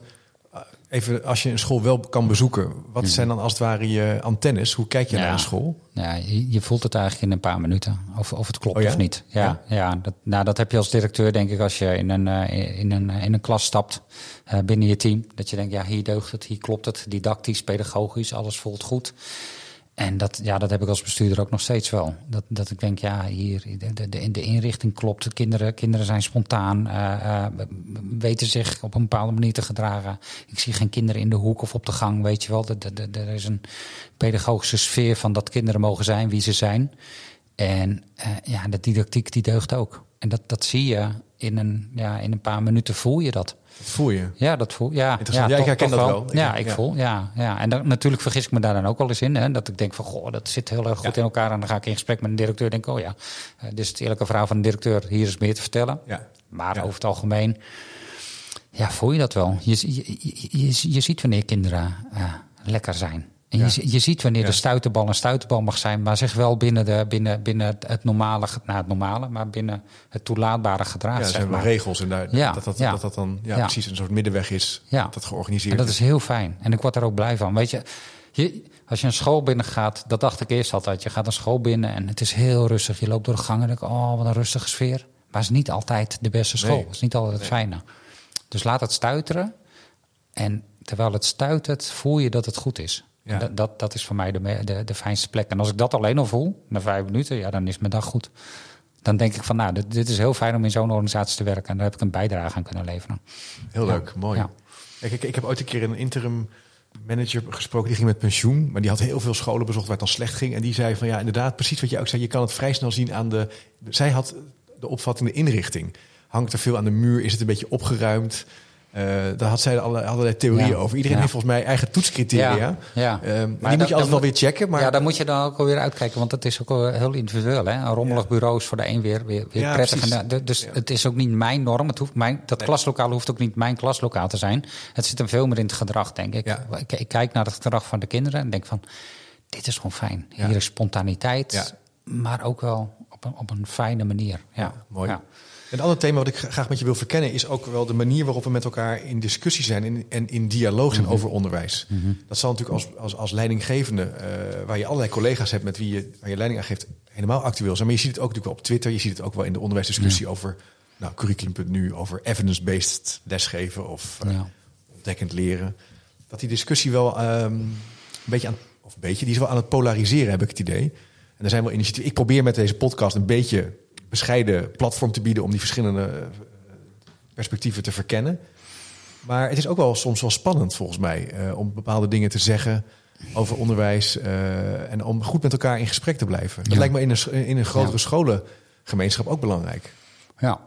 Speaker 1: even als je een school wel kan bezoeken, wat zijn dan als het ware je antennes? Hoe kijk je
Speaker 2: Ja.
Speaker 1: naar een school?
Speaker 2: Ja, je, voelt het eigenlijk in een paar minuten. Of, of het klopt
Speaker 1: Oh ja?
Speaker 2: of niet. Ja, ja. dat, nou, dat heb je als directeur, denk ik, als je in een, eh, in een, in een klas stapt eh, binnen je team. Dat je denkt, ja, hier deugt het, hier klopt het. Didactisch, pedagogisch, alles voelt goed. En dat, ja, dat heb ik als bestuurder ook nog steeds wel. Dat, dat ik denk, ja, hier, de, de, inrichting klopt. De kinderen, kinderen zijn spontaan, eh, eh, weten zich op een bepaalde manier te gedragen. Ik zie geen kinderen in de hoek of op de gang, weet je wel. Er is een pedagogische sfeer van dat kinderen mogen zijn wie ze zijn. En eh, ja, de didactiek die deugt ook. En dat, dat zie je in een, ja, in een paar minuten voel je dat.
Speaker 1: Dat voel je.
Speaker 2: Ja, dat voel ja. Ja,
Speaker 1: Ja, ik
Speaker 2: toch-
Speaker 1: herken
Speaker 2: toch
Speaker 1: dat wel. Ik-
Speaker 2: Ja, ik
Speaker 1: ja.
Speaker 2: voel, ja. ja. En dan, natuurlijk vergis ik me daar dan ook wel eens in. Hè, dat ik denk van, goh, dat zit heel erg goed
Speaker 1: Ja.
Speaker 2: in elkaar. En dan ga ik in gesprek met een directeur en denk, oh ja, eh, dit is het eerlijke verhaal van de directeur. Hier is meer te vertellen.
Speaker 1: Ja.
Speaker 2: Maar over het algemeen, ja, voel je dat wel. Je, je, je, je, je ziet wanneer kinderen eh, lekker zijn. En
Speaker 1: Ja.
Speaker 2: je, je ziet wanneer de stuiterbal een stuiterbal mag zijn, maar zich wel binnen, de, binnen, binnen het, normale, nou het normale, maar binnen het toelaatbare gedrag.
Speaker 1: Ja, er
Speaker 2: zeg
Speaker 1: zijn
Speaker 2: maar.
Speaker 1: regels en daar,
Speaker 2: Ja,
Speaker 1: dat, dat,
Speaker 2: ja.
Speaker 1: dat dat dan ja, precies een soort middenweg is.
Speaker 2: Ja.
Speaker 1: Dat dat georganiseerd
Speaker 2: En dat is heel fijn. En ik word daar ook blij van. Weet je, je, als je een school binnen gaat, dat dacht ik eerst altijd. Je gaat een school binnen en het is heel rustig. Je loopt door de gang en denk ik, oh, wat een rustige sfeer. Maar het is niet altijd de beste school.
Speaker 1: Nee.
Speaker 2: Het is niet altijd het fijne. Dus laat het stuiteren. En terwijl het stuitert, voel je dat het goed is.
Speaker 1: Ja.
Speaker 2: Dat, dat, dat is voor mij de, de, de fijnste plek. En als ik dat alleen al voel, na vijf minuten, ja, dan is mijn dag goed. Dan denk ik van, nou, dit, dit is heel fijn om in zo'n organisatie te werken. En daar heb ik een bijdrage aan kunnen leveren.
Speaker 1: Heel
Speaker 2: Ja.
Speaker 1: leuk, mooi.
Speaker 2: Ja.
Speaker 1: Ik, ik heb ooit een keer een interim manager gesproken, die ging met pensioen, maar die had heel veel scholen bezocht waar het dan slecht ging. En die zei van ja, inderdaad, precies wat je ook zei, je kan het vrij snel zien aan de. Zij had de opvatting, de inrichting. Hangt er veel aan de muur? Is het een beetje opgeruimd? Eh, daar had zij alle, allerlei theorieën
Speaker 2: Ja.
Speaker 1: over. Iedereen
Speaker 2: Ja.
Speaker 1: heeft volgens mij eigen toetscriteria.
Speaker 2: Ja.
Speaker 1: Ehm, die moet je altijd wel
Speaker 2: moet-
Speaker 1: weer checken. Maar
Speaker 2: ja, daar moet je dan ook alweer uitkijken, want het is ook heel individueel. Hè? Een rommelig bureau is voor de een weer, weer, prettig. En de- dus het is ook niet mijn norm. Het hoeft mijn, dat
Speaker 1: Nee.
Speaker 2: klaslokaal hoeft ook niet mijn klaslokaal te zijn. Het zit hem veel meer in het gedrag, denk ik. Ik, ik kijk naar het gedrag van de kinderen en denk van... dit is gewoon fijn. Hier is spontaniteit, maar ook wel op een, op een fijne manier. Ja,
Speaker 1: mooi. Een ander thema wat ik graag met je wil verkennen is ook wel de manier waarop we met elkaar in discussie zijn en, en in dialoog zijn over onderwijs. Dat zal natuurlijk als, als, als leidinggevende, eh, waar je allerlei collega's hebt met wie je, waar je leiding aan geeft, helemaal actueel zijn. Maar je ziet het ook natuurlijk wel op Twitter, je ziet het ook wel in de onderwijsdiscussie over nou, curriculum.nu, over evidence-based lesgeven of
Speaker 2: Ja.
Speaker 1: ontdekkend leren. Dat die discussie wel ehm, een beetje aan, of een beetje, die is wel aan het polariseren, heb ik het idee. En er zijn wel initiatieven. Ik probeer met deze podcast een beetje bescheiden platform te bieden om die verschillende eh, perspectieven te verkennen. Maar het is ook wel soms wel spannend volgens mij eh, om bepaalde dingen te zeggen over onderwijs eh, en om goed met elkaar in gesprek te blijven. Dat
Speaker 2: Ja.
Speaker 1: lijkt me in een, in een grotere
Speaker 2: Ja.
Speaker 1: scholengemeenschap ook belangrijk.
Speaker 2: Ja.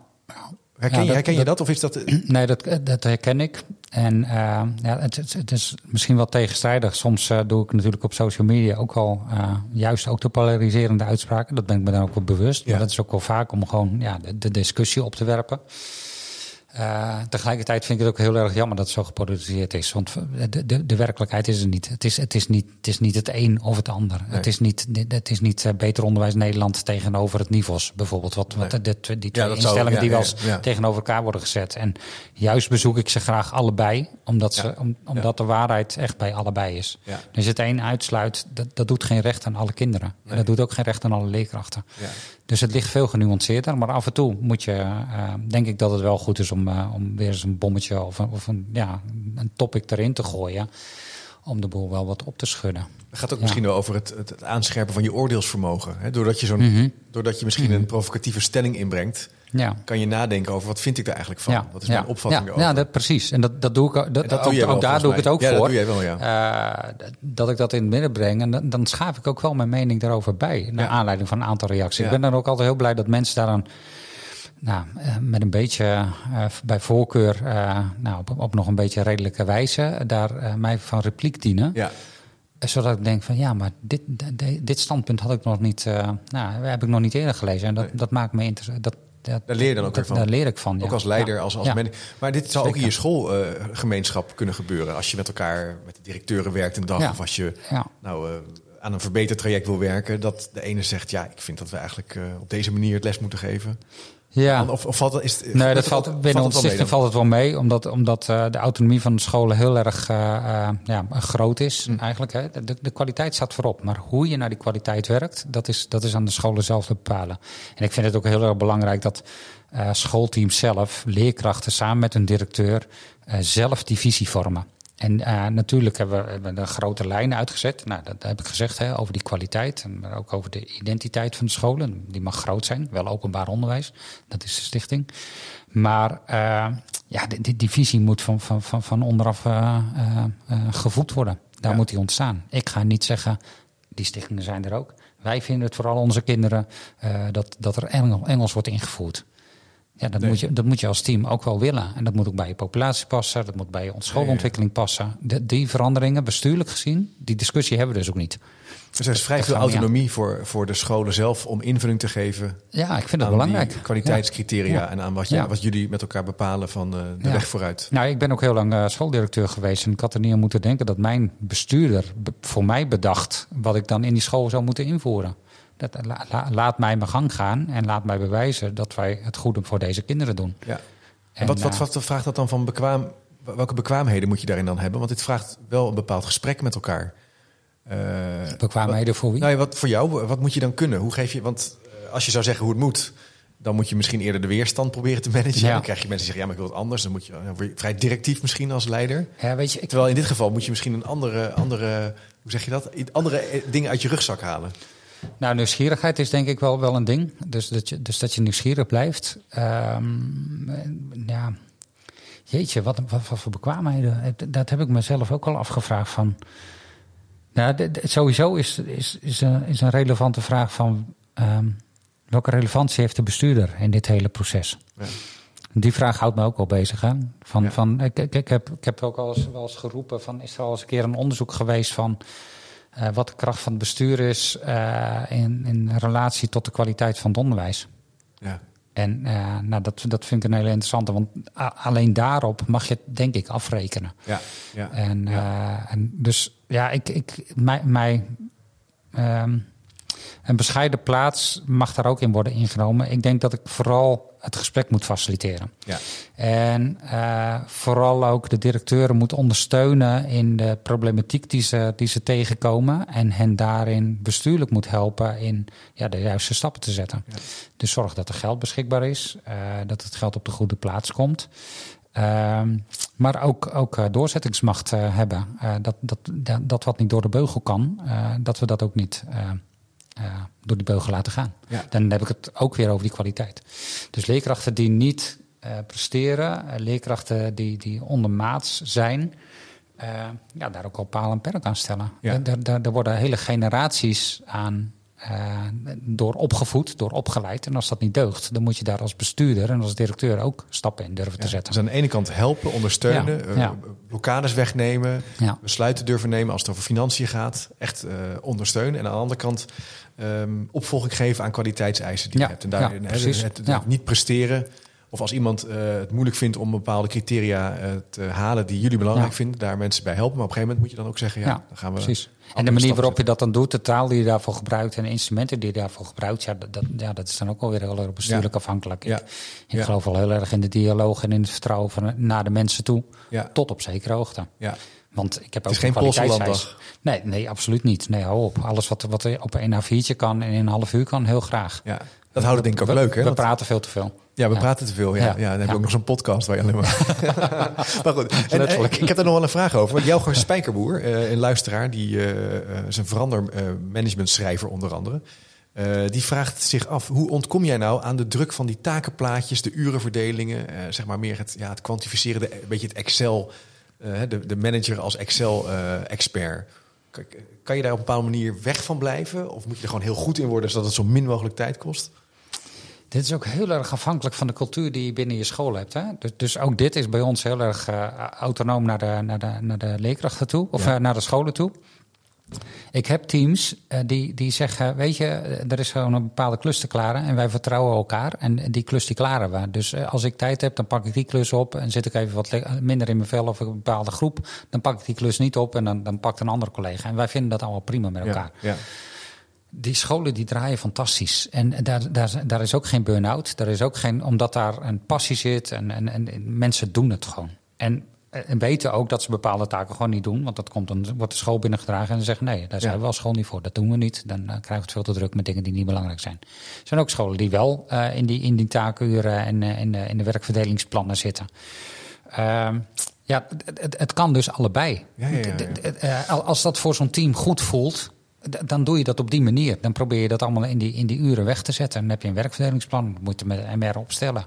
Speaker 1: Herken,
Speaker 2: Ja, dat-
Speaker 1: herken je
Speaker 2: dat-
Speaker 1: dat of is dat
Speaker 2: Nee, dat, dat herken ik. En eh, ja, het, is misschien wel tegenstrijdig. Soms eh, doe ik natuurlijk op social media ook al eh, juist ook de polariserende uitspraken. Dat ben ik me dan ook wel bewust.
Speaker 1: Ja.
Speaker 2: Maar dat is ook wel vaak om gewoon ja, de, de discussie op te werpen. Eh, tegelijkertijd vind ik het ook heel erg jammer dat het zo gepolariseerd is. Want de, de, de werkelijkheid is er niet. Het is, het is niet. het is niet het een of het ander. Het is niet, het is niet eh, beter onderwijs Nederland tegenover het NIVOS bijvoorbeeld. Wat, wat
Speaker 1: Nee.
Speaker 2: de, de- die twee
Speaker 1: zou-
Speaker 2: instellingen
Speaker 1: ja,
Speaker 2: die wel eens
Speaker 1: ja.
Speaker 2: tegenover elkaar worden gezet. En juist bezoek ik ze graag allebei, omdat, ze, om, omdat de waarheid echt bij allebei is. Dus het een uitsluit, dat, dat doet geen recht aan alle kinderen.
Speaker 1: Nee.
Speaker 2: En dat doet ook geen recht aan alle leerkrachten. Dus het ligt veel genuanceerder. Maar af en toe moet je, eh, denk ik dat het wel goed is om, eh, om weer eens een bommetje of, een, of een, ja, een topic erin te gooien. om de boel wel wat op te schudden.
Speaker 1: Het gaat ook
Speaker 2: Ja.
Speaker 1: misschien wel over het, het, aanscherpen van je oordeelsvermogen. Hè? Doordat, je zo'n,
Speaker 2: Mhm.
Speaker 1: doordat je misschien een provocatieve stelling inbrengt,
Speaker 2: Ja.
Speaker 1: kan je nadenken over wat vind ik daar eigenlijk van?
Speaker 2: Ja,
Speaker 1: Wat is mijn opvatting
Speaker 2: ja,
Speaker 1: erover?
Speaker 2: Ja, dat, precies. En dat, dat doe ik. Dat, ook,
Speaker 1: doe jij wel,
Speaker 2: ook daar doe ik het ook.
Speaker 1: Ja, dat
Speaker 2: voor.
Speaker 1: doe wel, ja.
Speaker 2: Eh, dat ik dat in het midden breng. En dan, dan schaaf ik ook wel mijn mening daarover bij. Naar aanleiding van een aantal reacties. Ik ben dan ook altijd heel blij dat mensen daar dan. Nou, eh, met een beetje eh, bij voorkeur, eh, nou, op, op nog een beetje redelijke wijze, daar mij van repliek dienen.
Speaker 1: Ja,
Speaker 2: Zodat ik denk van ja, maar dit, dit, standpunt had ik nog niet, nou, heb ik nog niet eerder gelezen. En dat,
Speaker 1: Nee.
Speaker 2: dat maakt me interessant. Dat, dat,
Speaker 1: Daar leer je dan ook
Speaker 2: dat-
Speaker 1: van.
Speaker 2: Daar leer ik van.
Speaker 1: ook als leider,
Speaker 2: Ja.
Speaker 1: als, als
Speaker 2: Ja.
Speaker 1: men- Maar dit zou ook in je schoolgemeenschap kunnen gebeuren. Als je met elkaar, met de directeuren werkt een dag. Of als je nou, aan een verbeterd traject wil werken. Dat de ene zegt, ja, ik vind dat we eigenlijk op deze manier het les moeten geven.
Speaker 2: Ja.
Speaker 1: Of, of valt. Is,
Speaker 2: Nee, dat valt,
Speaker 1: valt
Speaker 2: binnen ons
Speaker 1: dan?
Speaker 2: valt het wel mee, omdat, omdat eh, de autonomie van de scholen heel erg eh, eh, ja, groot is
Speaker 1: Hm.
Speaker 2: eigenlijk. Hè. De, de kwaliteit staat voorop, maar hoe je naar die kwaliteit werkt, dat is, dat is aan de scholen zelf te bepalen. En ik vind het ook heel erg belangrijk dat schoolteams zelf, leerkrachten samen met hun directeur, zelf die visie vormen. En eh, natuurlijk hebben we, hebben we de grote lijnen uitgezet. Nou, dat heb ik gezegd hè, over die kwaliteit. en Maar ook over de identiteit van de scholen. Die mag groot zijn. Wel openbaar onderwijs. Dat is de stichting. Maar eh, ja, die, die, visie moet van, van, van, van onderaf eh, gevoed worden. Daar
Speaker 1: Ja.
Speaker 2: moet die ontstaan. Ik ga niet zeggen, die stichtingen zijn er ook. Wij vinden het vooral onze kinderen dat, dat er Engel- Engels wordt ingevoerd. Ja, dat,
Speaker 1: Nee.
Speaker 2: moet je, dat moet je als team ook wel willen. En dat moet ook bij je populatie passen. Dat moet bij je schoolontwikkeling passen. De, die veranderingen, bestuurlijk gezien, die discussie hebben we dus ook niet.
Speaker 1: Dus er is vrij
Speaker 2: Dat
Speaker 1: veel autonomie voor, voor de scholen zelf om invulling te geven
Speaker 2: Ja, ik vind dat
Speaker 1: aan
Speaker 2: belangrijk.
Speaker 1: kwaliteitscriteria
Speaker 2: Ja.
Speaker 1: en aan wat, je,
Speaker 2: Ja.
Speaker 1: wat jullie met elkaar bepalen van eh, de
Speaker 2: Ja.
Speaker 1: weg vooruit.
Speaker 2: Nou, ik ben ook heel lang eh, schooldirecteur geweest. En ik had er niet aan moeten denken dat mijn bestuurder be- voor mij bedacht wat ik dan in die school zou moeten invoeren. Dat, la- la- laat mij mijn gang gaan en laat mij bewijzen dat wij het goede voor deze kinderen doen.
Speaker 1: Ja. En, wat, wat,
Speaker 2: eh,
Speaker 1: wat vraagt dat dan van bekwaam? Welke bekwaamheden moet je daarin dan hebben? Want dit vraagt wel een bepaald gesprek met elkaar. Eh,
Speaker 2: Bekwaamheden voor wie?
Speaker 1: Nou ja, wat voor jou, wat moet je dan kunnen? Hoe geef je, want eh, als je zou zeggen hoe het moet, dan moet je misschien eerder de weerstand proberen te managen.
Speaker 2: Ja.
Speaker 1: Dan krijg je mensen die zeggen, ja, maar ik wil het anders. Dan moet je dan word je vrij directief misschien als leider.
Speaker 2: Ja, weet je, ik,
Speaker 1: Terwijl in dit geval moet je misschien een andere, andere hoe zeg je dat? Andere dingen uit je rugzak halen.
Speaker 2: Nou, nieuwsgierigheid is denk ik wel, wel een ding. Dus dat je, dus dat je nieuwsgierig blijft. Ehm, ja, jeetje, wat, wat, wat voor bekwaamheden. Dat heb ik mezelf ook al afgevraagd van... Nou, sowieso is, is, is, een, is een relevante vraag van... ehm, welke relevantie heeft de bestuurder in dit hele proces?
Speaker 1: Ja.
Speaker 2: Die vraag houdt me ook wel bezig. Hè? Van,
Speaker 1: Ja.
Speaker 2: van, ik, ik, ik, heb, ik heb ook al eens, wel eens geroepen: van, is er al eens een keer een onderzoek geweest van eh, wat de kracht van het bestuur is eh, in, in relatie tot de kwaliteit van het onderwijs?
Speaker 1: Ja.
Speaker 2: En eh, nou, dat, dat vind ik een hele interessante, want alleen daarop mag je het denk ik afrekenen.
Speaker 1: Ja. Ja.
Speaker 2: En,
Speaker 1: Ja.
Speaker 2: en dus ja, ik, ik, mij, mij, ehm, een bescheiden plaats mag daar ook in worden ingenomen. Ik denk dat ik vooral het gesprek moet faciliteren.
Speaker 1: ja.
Speaker 2: En eh, vooral ook de directeuren moet ondersteunen in de problematiek die ze, die ze tegenkomen. En hen daarin bestuurlijk moet helpen in ja, de juiste stappen te zetten.
Speaker 1: Ja.
Speaker 2: Dus zorg dat er geld beschikbaar is, eh, dat het geld op de goede plaats komt. Ehm, maar ook, ook eh, doorzettingsmacht hebben. Dat, dat, dat, wat niet door de beugel kan, dat we dat ook niet eh, door die beugel laten gaan.
Speaker 1: Ja.
Speaker 2: Dan heb ik het ook weer over die kwaliteit. Dus leerkrachten die niet eh, presteren, eh, leerkrachten die, die ondermaats zijn, ja, daar ook al paal en perk aan stellen.
Speaker 1: Ja.
Speaker 2: Daar, daar, daar worden hele generaties aan door opgevoed, door opgeleid. En als dat niet deugt, dan moet je daar als bestuurder en als directeur ook stappen in durven te zetten.
Speaker 1: Dus aan de ene kant helpen, ondersteunen, blokkades wegnemen, besluiten durven nemen als het over financiën gaat, echt ondersteunen. En aan de andere kant ehm, opvolging geven aan kwaliteitseisen die
Speaker 2: Ja,
Speaker 1: je hebt. En daar
Speaker 2: ja,
Speaker 1: het, niet presteren. Of als iemand eh, het moeilijk vindt om bepaalde criteria eh, te halen die jullie belangrijk vinden, daar mensen bij helpen. Maar op een gegeven moment moet je dan ook zeggen, ja, dan gaan we.
Speaker 2: precies. En de manier waarop je dat dan doet, de taal die je daarvoor gebruikt en de instrumenten die je daarvoor gebruikt, ja, dat, ja, dat is dan ook alweer heel erg bestuurlijk afhankelijk.
Speaker 1: Ja.
Speaker 2: Ik, ik geloof wel heel erg in de dialoog en in het vertrouwen van, naar de mensen toe, tot op zekere hoogte.
Speaker 1: ja.
Speaker 2: Want ik heb
Speaker 1: Het
Speaker 2: ook
Speaker 1: is geen
Speaker 2: kwaliteitseis. Nee, nee, absoluut niet. Nee, hou op. Alles wat, wat er op een A4'tje kan en in een half uur kan, heel graag.
Speaker 1: ja. Dat houdt het denk ik ook
Speaker 2: we,
Speaker 1: leuk, hè?
Speaker 2: We praten veel te veel.
Speaker 1: Ja, we
Speaker 2: Ja.
Speaker 1: praten te veel. Ja, ja.
Speaker 2: Ja.
Speaker 1: dan we
Speaker 2: Ja.
Speaker 1: ook nog zo'n podcast waar je alleen maar... maar goed, en, en,
Speaker 2: Letterlijk.
Speaker 1: ik heb daar nog wel een vraag over. Want Jelger Spijkerboer, eh, een luisteraar, die eh, eh, is een verandermanagementschrijver onder andere. Eh, die vraagt zich af, hoe ontkom jij nou aan de druk van die takenplaatjes, de urenverdelingen, eh, zeg maar meer het, ja, het kwantificeren, een beetje het Excel, eh, de, de manager als Excel-expert. kan je daar op een bepaalde manier weg van blijven? Of moet je er gewoon heel goed in worden, zodat het zo min mogelijk tijd kost?
Speaker 2: Dit is ook heel erg afhankelijk van de cultuur die je binnen je school hebt. Hè? Dus, dus ook dit is bij ons heel erg eh, autonoom naar de, naar, de, naar de leerkrachten toe, of
Speaker 1: Ja.
Speaker 2: eh, naar de scholen toe. Ik heb teams eh, die, die zeggen, weet je, eh, er is gewoon een bepaalde klus te klaren en wij vertrouwen elkaar en die klus die klaren we. Dus eh, als ik tijd heb, dan pak ik die klus op en zit ik even wat minder in mijn vel of een bepaalde groep, dan pak ik die klus niet op en dan, dan pakt een andere collega. En wij vinden dat allemaal prima met elkaar.
Speaker 1: Ja, ja.
Speaker 2: Die scholen die draaien fantastisch. En daar, daar, daar is ook geen burn-out. Daar is ook geen, omdat daar een passie zit en, en, en mensen doen het gewoon. En, en weten ook dat ze bepaalde taken gewoon niet doen. Want dat komt dan, wordt de school binnengedragen en ze zeggen nee, daar zijn
Speaker 1: Ja.
Speaker 2: we als school niet voor. Dat doen we niet. Dan eh, krijgen we het veel te druk met dingen die niet belangrijk zijn. Er zijn ook scholen die wel eh, in, die, in die taakuren en eh, in, de, in de werkverdelingsplannen zitten. Ehm, ja, het, het, kan dus allebei.
Speaker 1: Ja, ja,
Speaker 2: eh, als dat voor zo'n team goed voelt, dan doe je dat op die manier. Dan probeer je dat allemaal in die, in die uren weg te zetten. En dan heb je een werkverdelingsplan, dat moet je met MR opstellen.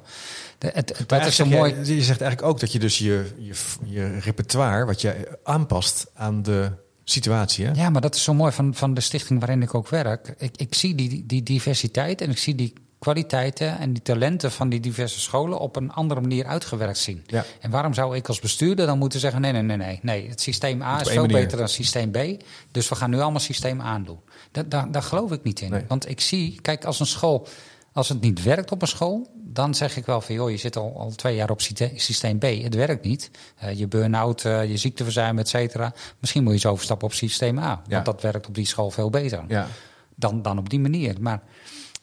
Speaker 2: De- het, het- dat is zo mooi.
Speaker 1: je zegt eigenlijk ook dat je dus je, je, je repertoire, wat je aanpast aan de situatie. Hè?
Speaker 2: Ja, maar dat is zo mooi van, van de stichting waarin ik ook werk. Ik, ik zie die, die diversiteit en ik zie die kwaliteiten en die talenten van die diverse scholen op een andere manier uitgewerkt zien.
Speaker 1: Ja.
Speaker 2: En waarom zou ik als bestuurder dan moeten zeggen: nee, nee, nee, nee, nee. Het systeem A is veel
Speaker 1: manier.
Speaker 2: beter dan systeem B. Dus we gaan nu allemaal systeem A doen. Daar, daar, daar geloof ik niet in.
Speaker 1: Nee.
Speaker 2: Want ik zie, kijk, als een school, als het niet werkt op een school, dan zeg ik wel van joh, je zit al, al twee jaar op systeem B. Het werkt niet. Eh, je burn-out, eh, je ziekteverzuim, et cetera. Misschien moet je eens overstappen op systeem A.
Speaker 1: Ja.
Speaker 2: Want dat werkt op die school veel beter
Speaker 1: Ja,
Speaker 2: dan, dan op die manier. Maar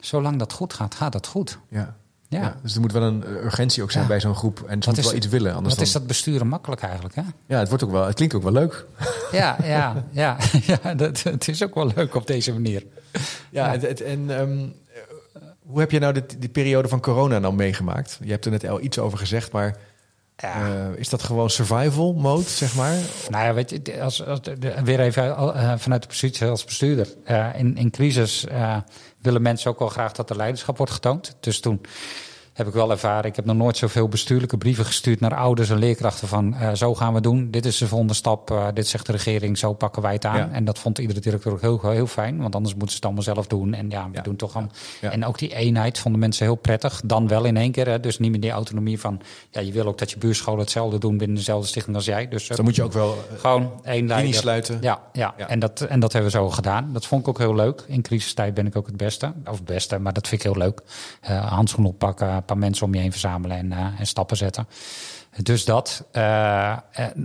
Speaker 2: zolang dat goed gaat, gaat dat goed.
Speaker 1: ja.
Speaker 2: Ja.
Speaker 1: Ja, dus er moet wel een eh, urgentie ook zijn
Speaker 2: Ja.
Speaker 1: bij zo'n groep. En ze moeten
Speaker 2: is
Speaker 1: wel
Speaker 2: het-
Speaker 1: iets willen. Anders
Speaker 2: Wat is
Speaker 1: dan-
Speaker 2: dat besturen makkelijk eigenlijk, hè?
Speaker 1: Ja, het, wordt ook wel, het klinkt ook wel leuk.
Speaker 2: Ja, ja, ja, ja dat, het is ook wel leuk op deze manier.
Speaker 1: Ja,
Speaker 2: Ja.
Speaker 1: En, en ehm, eh, hoe heb je nou dit, die periode van corona nou meegemaakt? Je hebt er net al iets over gezegd, maar
Speaker 2: Ja.
Speaker 1: eh, is dat gewoon survival mode, zeg maar?
Speaker 2: Nou ja, weet je, als, als, de- weer even eh, vanuit de positie als bestuurder. Eh, in, in crisis willen mensen ook wel graag dat er leiderschap wordt getoond. Dus toen heb ik wel ervaren. Ik heb nog nooit zoveel bestuurlijke brieven gestuurd naar ouders en leerkrachten van eh, zo gaan we doen. Dit is de volgende stap. eh, dit zegt de regering. Zo pakken wij het aan.
Speaker 1: Ja.
Speaker 2: En dat vond iedere directeur ook heel, heel fijn. Want anders moeten ze het allemaal zelf doen. En ja, we
Speaker 1: Ja.
Speaker 2: doen toch aan.
Speaker 1: Ja.
Speaker 2: En ook die eenheid vonden mensen heel prettig. Dan wel in één keer. Hè. Dus niet meer die autonomie van. Ja, je wil ook dat je buurscholen hetzelfde doen binnen dezelfde stichting als jij. Dus
Speaker 1: Dus dan moet je ook wel eh,
Speaker 2: gewoon één leider.
Speaker 1: sluiten.
Speaker 2: Ja, ja. En, dat, en dat hebben we zo gedaan. Dat vond ik ook heel leuk. In crisistijd ben ik ook het beste. Of beste, maar dat vind ik heel leuk. Eh handschoenen oppakken, paar mensen om je heen verzamelen en, eh, en stappen zetten. Dus dat. eh,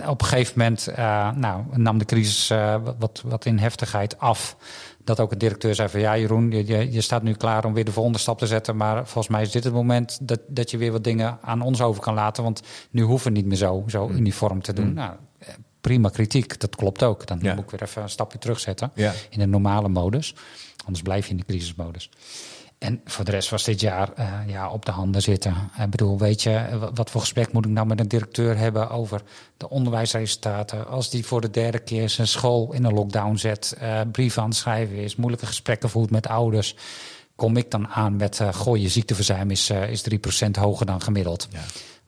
Speaker 2: op een gegeven moment eh, nou, nam de crisis wat, wat in heftigheid af. Dat ook een directeur zei van ja Jeroen, je, je, staat nu klaar om weer de volgende stap te zetten. Maar volgens mij is dit het moment dat, dat je weer wat dingen aan ons over kan laten. Want nu hoeven we niet meer zo, zo uniform te doen. Nou, eh, prima kritiek, dat klopt ook. Dan
Speaker 1: Ja.
Speaker 2: moet ik weer even een stapje terugzetten
Speaker 1: Ja.
Speaker 2: in de normale modus. Anders blijf je in de crisismodus. En voor de rest was dit jaar eh, ja, op de handen zitten. Ik bedoel, weet je, wa- wat voor gesprek moet ik nou met een directeur hebben over de onderwijsresultaten? Als die voor de derde keer zijn school in een lockdown zet, eh brieven aan het schrijven is, moeilijke gesprekken voert met ouders. Kom ik dan aan met, eh je ziekteverzuim is, eh, is 3% hoger dan gemiddeld.
Speaker 1: Ja.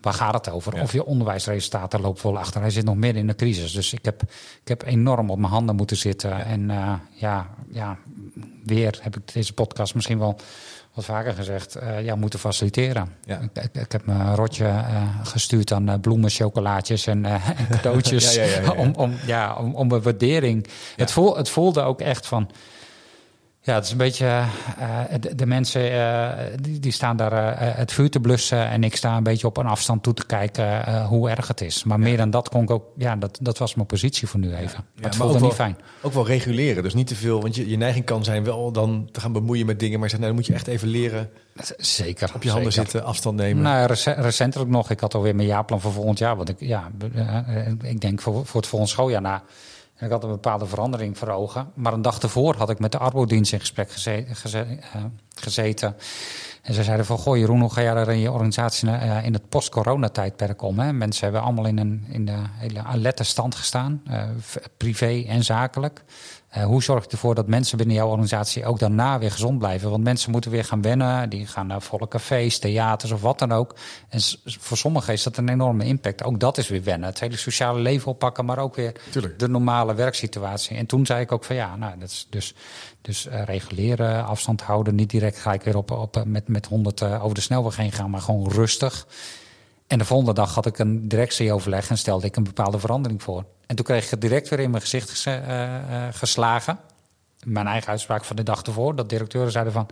Speaker 2: Waar gaat het over?
Speaker 1: Ja.
Speaker 2: Of je onderwijsresultaten loopt vol achter. Hij zit nog midden in de crisis. Dus ik heb, ik heb enorm op mijn handen moeten zitten. En eh, ja, ja, weer heb ik deze podcast misschien wel wat vaker gezegd. eh, ja, moeten faciliteren.
Speaker 1: Ja.
Speaker 2: Ik, ik, ik heb mijn rotje eh, gestuurd aan bloemen, chocolaatjes en, en cadeautjes. Om, om, ja, om, om een waardering. Het, voel, het voelde ook echt van... Ja, het is een beetje. eh, de, de mensen eh, die, die staan daar eh, het vuur te blussen. En ik sta een beetje op een afstand toe te kijken eh, hoe erg het is. Maar meer dan dat kon ik ook. Ja, dat, dat was mijn positie voor nu even.
Speaker 1: Ja,
Speaker 2: het voelde
Speaker 1: ook
Speaker 2: niet
Speaker 1: wel-
Speaker 2: fijn.
Speaker 1: Ook wel reguleren, dus niet te veel. Want je, je neiging kan zijn wel dan te gaan bemoeien met dingen. Maar nou, dan moet je echt even leren
Speaker 2: Zeker.
Speaker 1: op je handen
Speaker 2: zeker.
Speaker 1: zitten, afstand nemen.
Speaker 2: Nou, rece- recentelijk nog. Ik had alweer mijn jaarplan voor volgend jaar. Want ik, ja, eh, eh, ik denk voor, voor het volgende schooljaar na. En ik had een bepaalde verandering voor ogen. Maar een dag ervoor had ik met de arbodienst in gesprek gezeten. gezeten. En ze zeiden van, goh Jeroen, hoe ga jij er in je organisatie uh, in het post-corona-tijdperk om? Hè? Mensen hebben allemaal in een in de hele alerte stand gestaan, uh, privé en zakelijk. Uh, hoe zorg je ervoor dat mensen binnen jouw organisatie ook daarna weer gezond blijven? Want mensen moeten weer gaan wennen. Die gaan naar volle cafés, theaters of wat dan ook. En voor sommigen is dat een enorme impact. Ook dat is weer wennen. Het hele sociale leven oppakken, maar ook weer Tuurlijk. de normale werksituatie. En toen zei ik ook van ja, nou, dat is dus, dus uh, reguleren, afstand houden. Niet direct gelijk weer op, op, met, met 100 uh, over de snelweg heen gaan, maar gewoon rustig. En de volgende dag had ik een directieoverleg en stelde ik een bepaalde verandering voor. En toen kreeg ik het direct weer in mijn gezicht uh, uh, geslagen. Mijn eigen uitspraak van de dag ervoor. Dat directeuren zeiden van...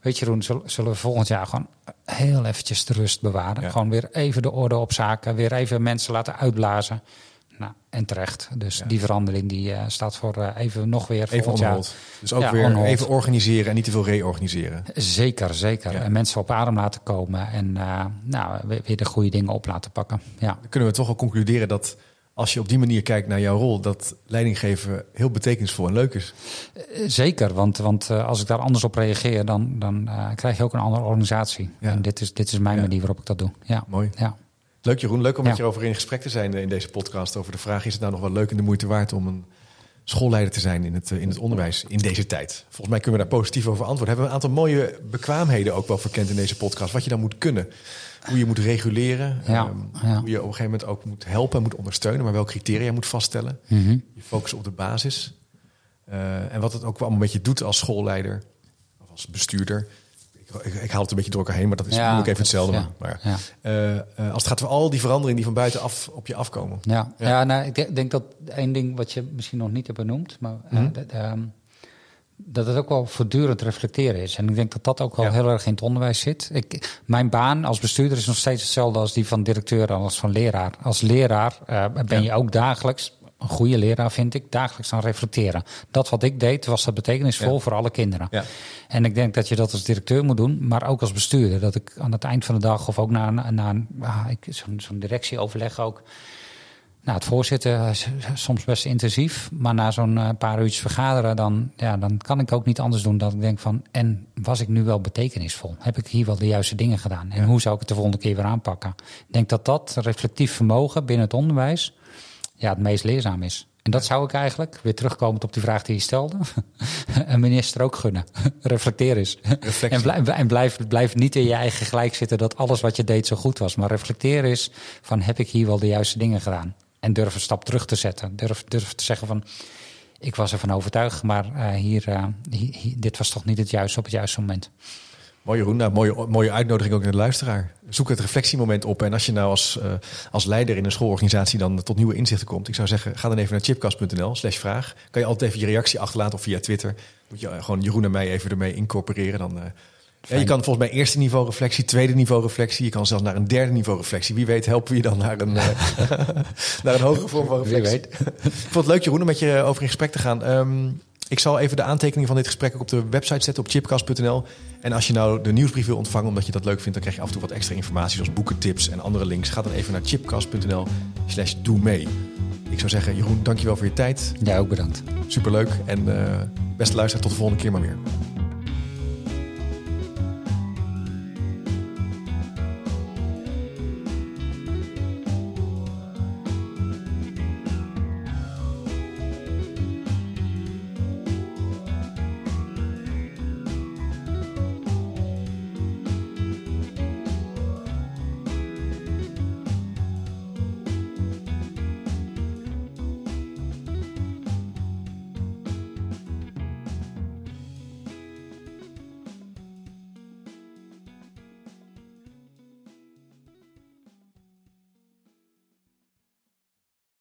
Speaker 2: Weet je Roen, zullen we volgend jaar gewoon heel eventjes de rust bewaren. Gewoon weer even de orde op zaken. Weer even mensen laten uitblazen. Nou, en terecht. Dus die verandering die uh, staat voor uh, even nog weer
Speaker 1: even jaar. Dus ook weer even organiseren en niet te veel reorganiseren.
Speaker 2: Zeker, zeker. En mensen op adem laten komen en uh, nou, weer de goede dingen op laten pakken. Ja.
Speaker 1: Dan kunnen we toch wel concluderen dat als je op die manier kijkt naar jouw rol, dat leidinggeven heel betekenisvol en leuk is.
Speaker 2: Zeker, want, want als ik daar anders op reageer, dan, dan krijg je ook een andere organisatie. En dit is, dit is mijn manier waarop ik dat doe. Ja.
Speaker 1: Mooi.
Speaker 2: Ja.
Speaker 1: Leuk Jeroen, leuk om met je over in gesprek te zijn in deze podcast. Over de vraag, is het nou nog wel leuk en de moeite waard om een schoolleider te zijn in het, in het onderwijs in deze tijd? Volgens mij kunnen we daar positief over antwoorden. Hebben we een aantal mooie bekwaamheden ook wel verkend in deze podcast. Wat je dan moet kunnen. Hoe je moet reguleren.
Speaker 2: Ja,
Speaker 1: um, Hoe je op een gegeven moment ook moet helpen en moet ondersteunen. Maar welke criteria je moet vaststellen.
Speaker 2: Mm -hmm.
Speaker 1: Je focus op de basis. Uh, en wat het ook wel allemaal met je doet als schoolleider. Of als bestuurder ik, ik, haal het een beetje door elkaar heen, maar dat is ja, ook even hetzelfde. Maar ja. Uh, uh, als het gaat voor al die veranderingen die van buitenaf op je afkomen.
Speaker 2: Ja, ja. nou, ik denk dat één ding wat je misschien nog niet hebt benoemd, maar mm -hmm. uh, dat het ook wel voortdurend reflecteren is. En ik denk dat dat ook wel heel erg in het onderwijs zit. Ik, mijn baan als bestuurder is nog steeds hetzelfde als die van directeur en als van leraar. Als leraar ben je ook dagelijks een goede leraar vind ik, dagelijks aan reflecteren. Dat wat ik deed, was dat betekenisvol voor alle kinderen.
Speaker 1: Ja.
Speaker 2: En ik denk dat je dat als directeur moet doen, maar ook als bestuurder. Dat ik aan het eind van de dag of ook na, na een, ah, zo'n zo directieoverleg ook. Nou, het voorzitten is soms best intensief, maar na zo'n uh, paar uurtjes vergaderen, dan, ja, dan kan ik ook niet anders doen dan ik denk van, en was ik nu wel betekenisvol? Heb ik hier wel de juiste dingen gedaan? En hoe zou ik het de volgende keer weer aanpakken? Ik denk dat dat reflectief vermogen binnen het onderwijs, ja, het meest leerzaam is. En dat zou ik eigenlijk, weer terugkomend op die vraag die je stelde, een minister ook gunnen. Reflecteer eens. En, blijf, en blijf, blijf niet in je eigen gelijk zitten dat alles wat je deed zo goed was. Maar reflecteer eens van heb ik hier wel de juiste dingen gedaan? En durf een stap terug te zetten. Durf, durf te zeggen van ik was ervan overtuigd, maar uh, hier, uh, hier, dit was toch niet het juiste op het juiste moment.
Speaker 1: Mooi Jeroen, nou, mooie, mooie uitnodiging ook naar de luisteraar. Zoek het reflectiemoment op. En als je nou als, uh, als leider in een schoolorganisatie dan tot nieuwe inzichten komt. Ik zou zeggen, ga dan even naar chipcast.nl slash vraag. Kan je altijd even je reactie achterlaten of via Twitter. Moet je gewoon Jeroen en mij even ermee incorporeren. Dan, uh, ja, je kan volgens mij eerste niveau reflectie, tweede niveau reflectie. Je kan zelfs naar een derde niveau reflectie. Wie weet helpen we je dan naar een, naar een hogere vorm van reflectie.
Speaker 2: Wie weet.
Speaker 1: Ik vond het leuk Jeroen om met je over in gesprek te gaan. Um, ik zal even de aantekening van dit gesprek ook op de website zetten op chipcast.nl. En als je nou de nieuwsbrief wil ontvangen omdat je dat leuk vindt, dan krijg je af en toe wat extra informatie zoals boekentips en andere links. Ga dan even naar chipcast.nl slash doe mee. Ik zou zeggen, Jeroen, dankjewel voor je tijd.
Speaker 2: Ja, ook bedankt.
Speaker 1: Superleuk en uh, beste luisteraar, tot de volgende keer maar weer.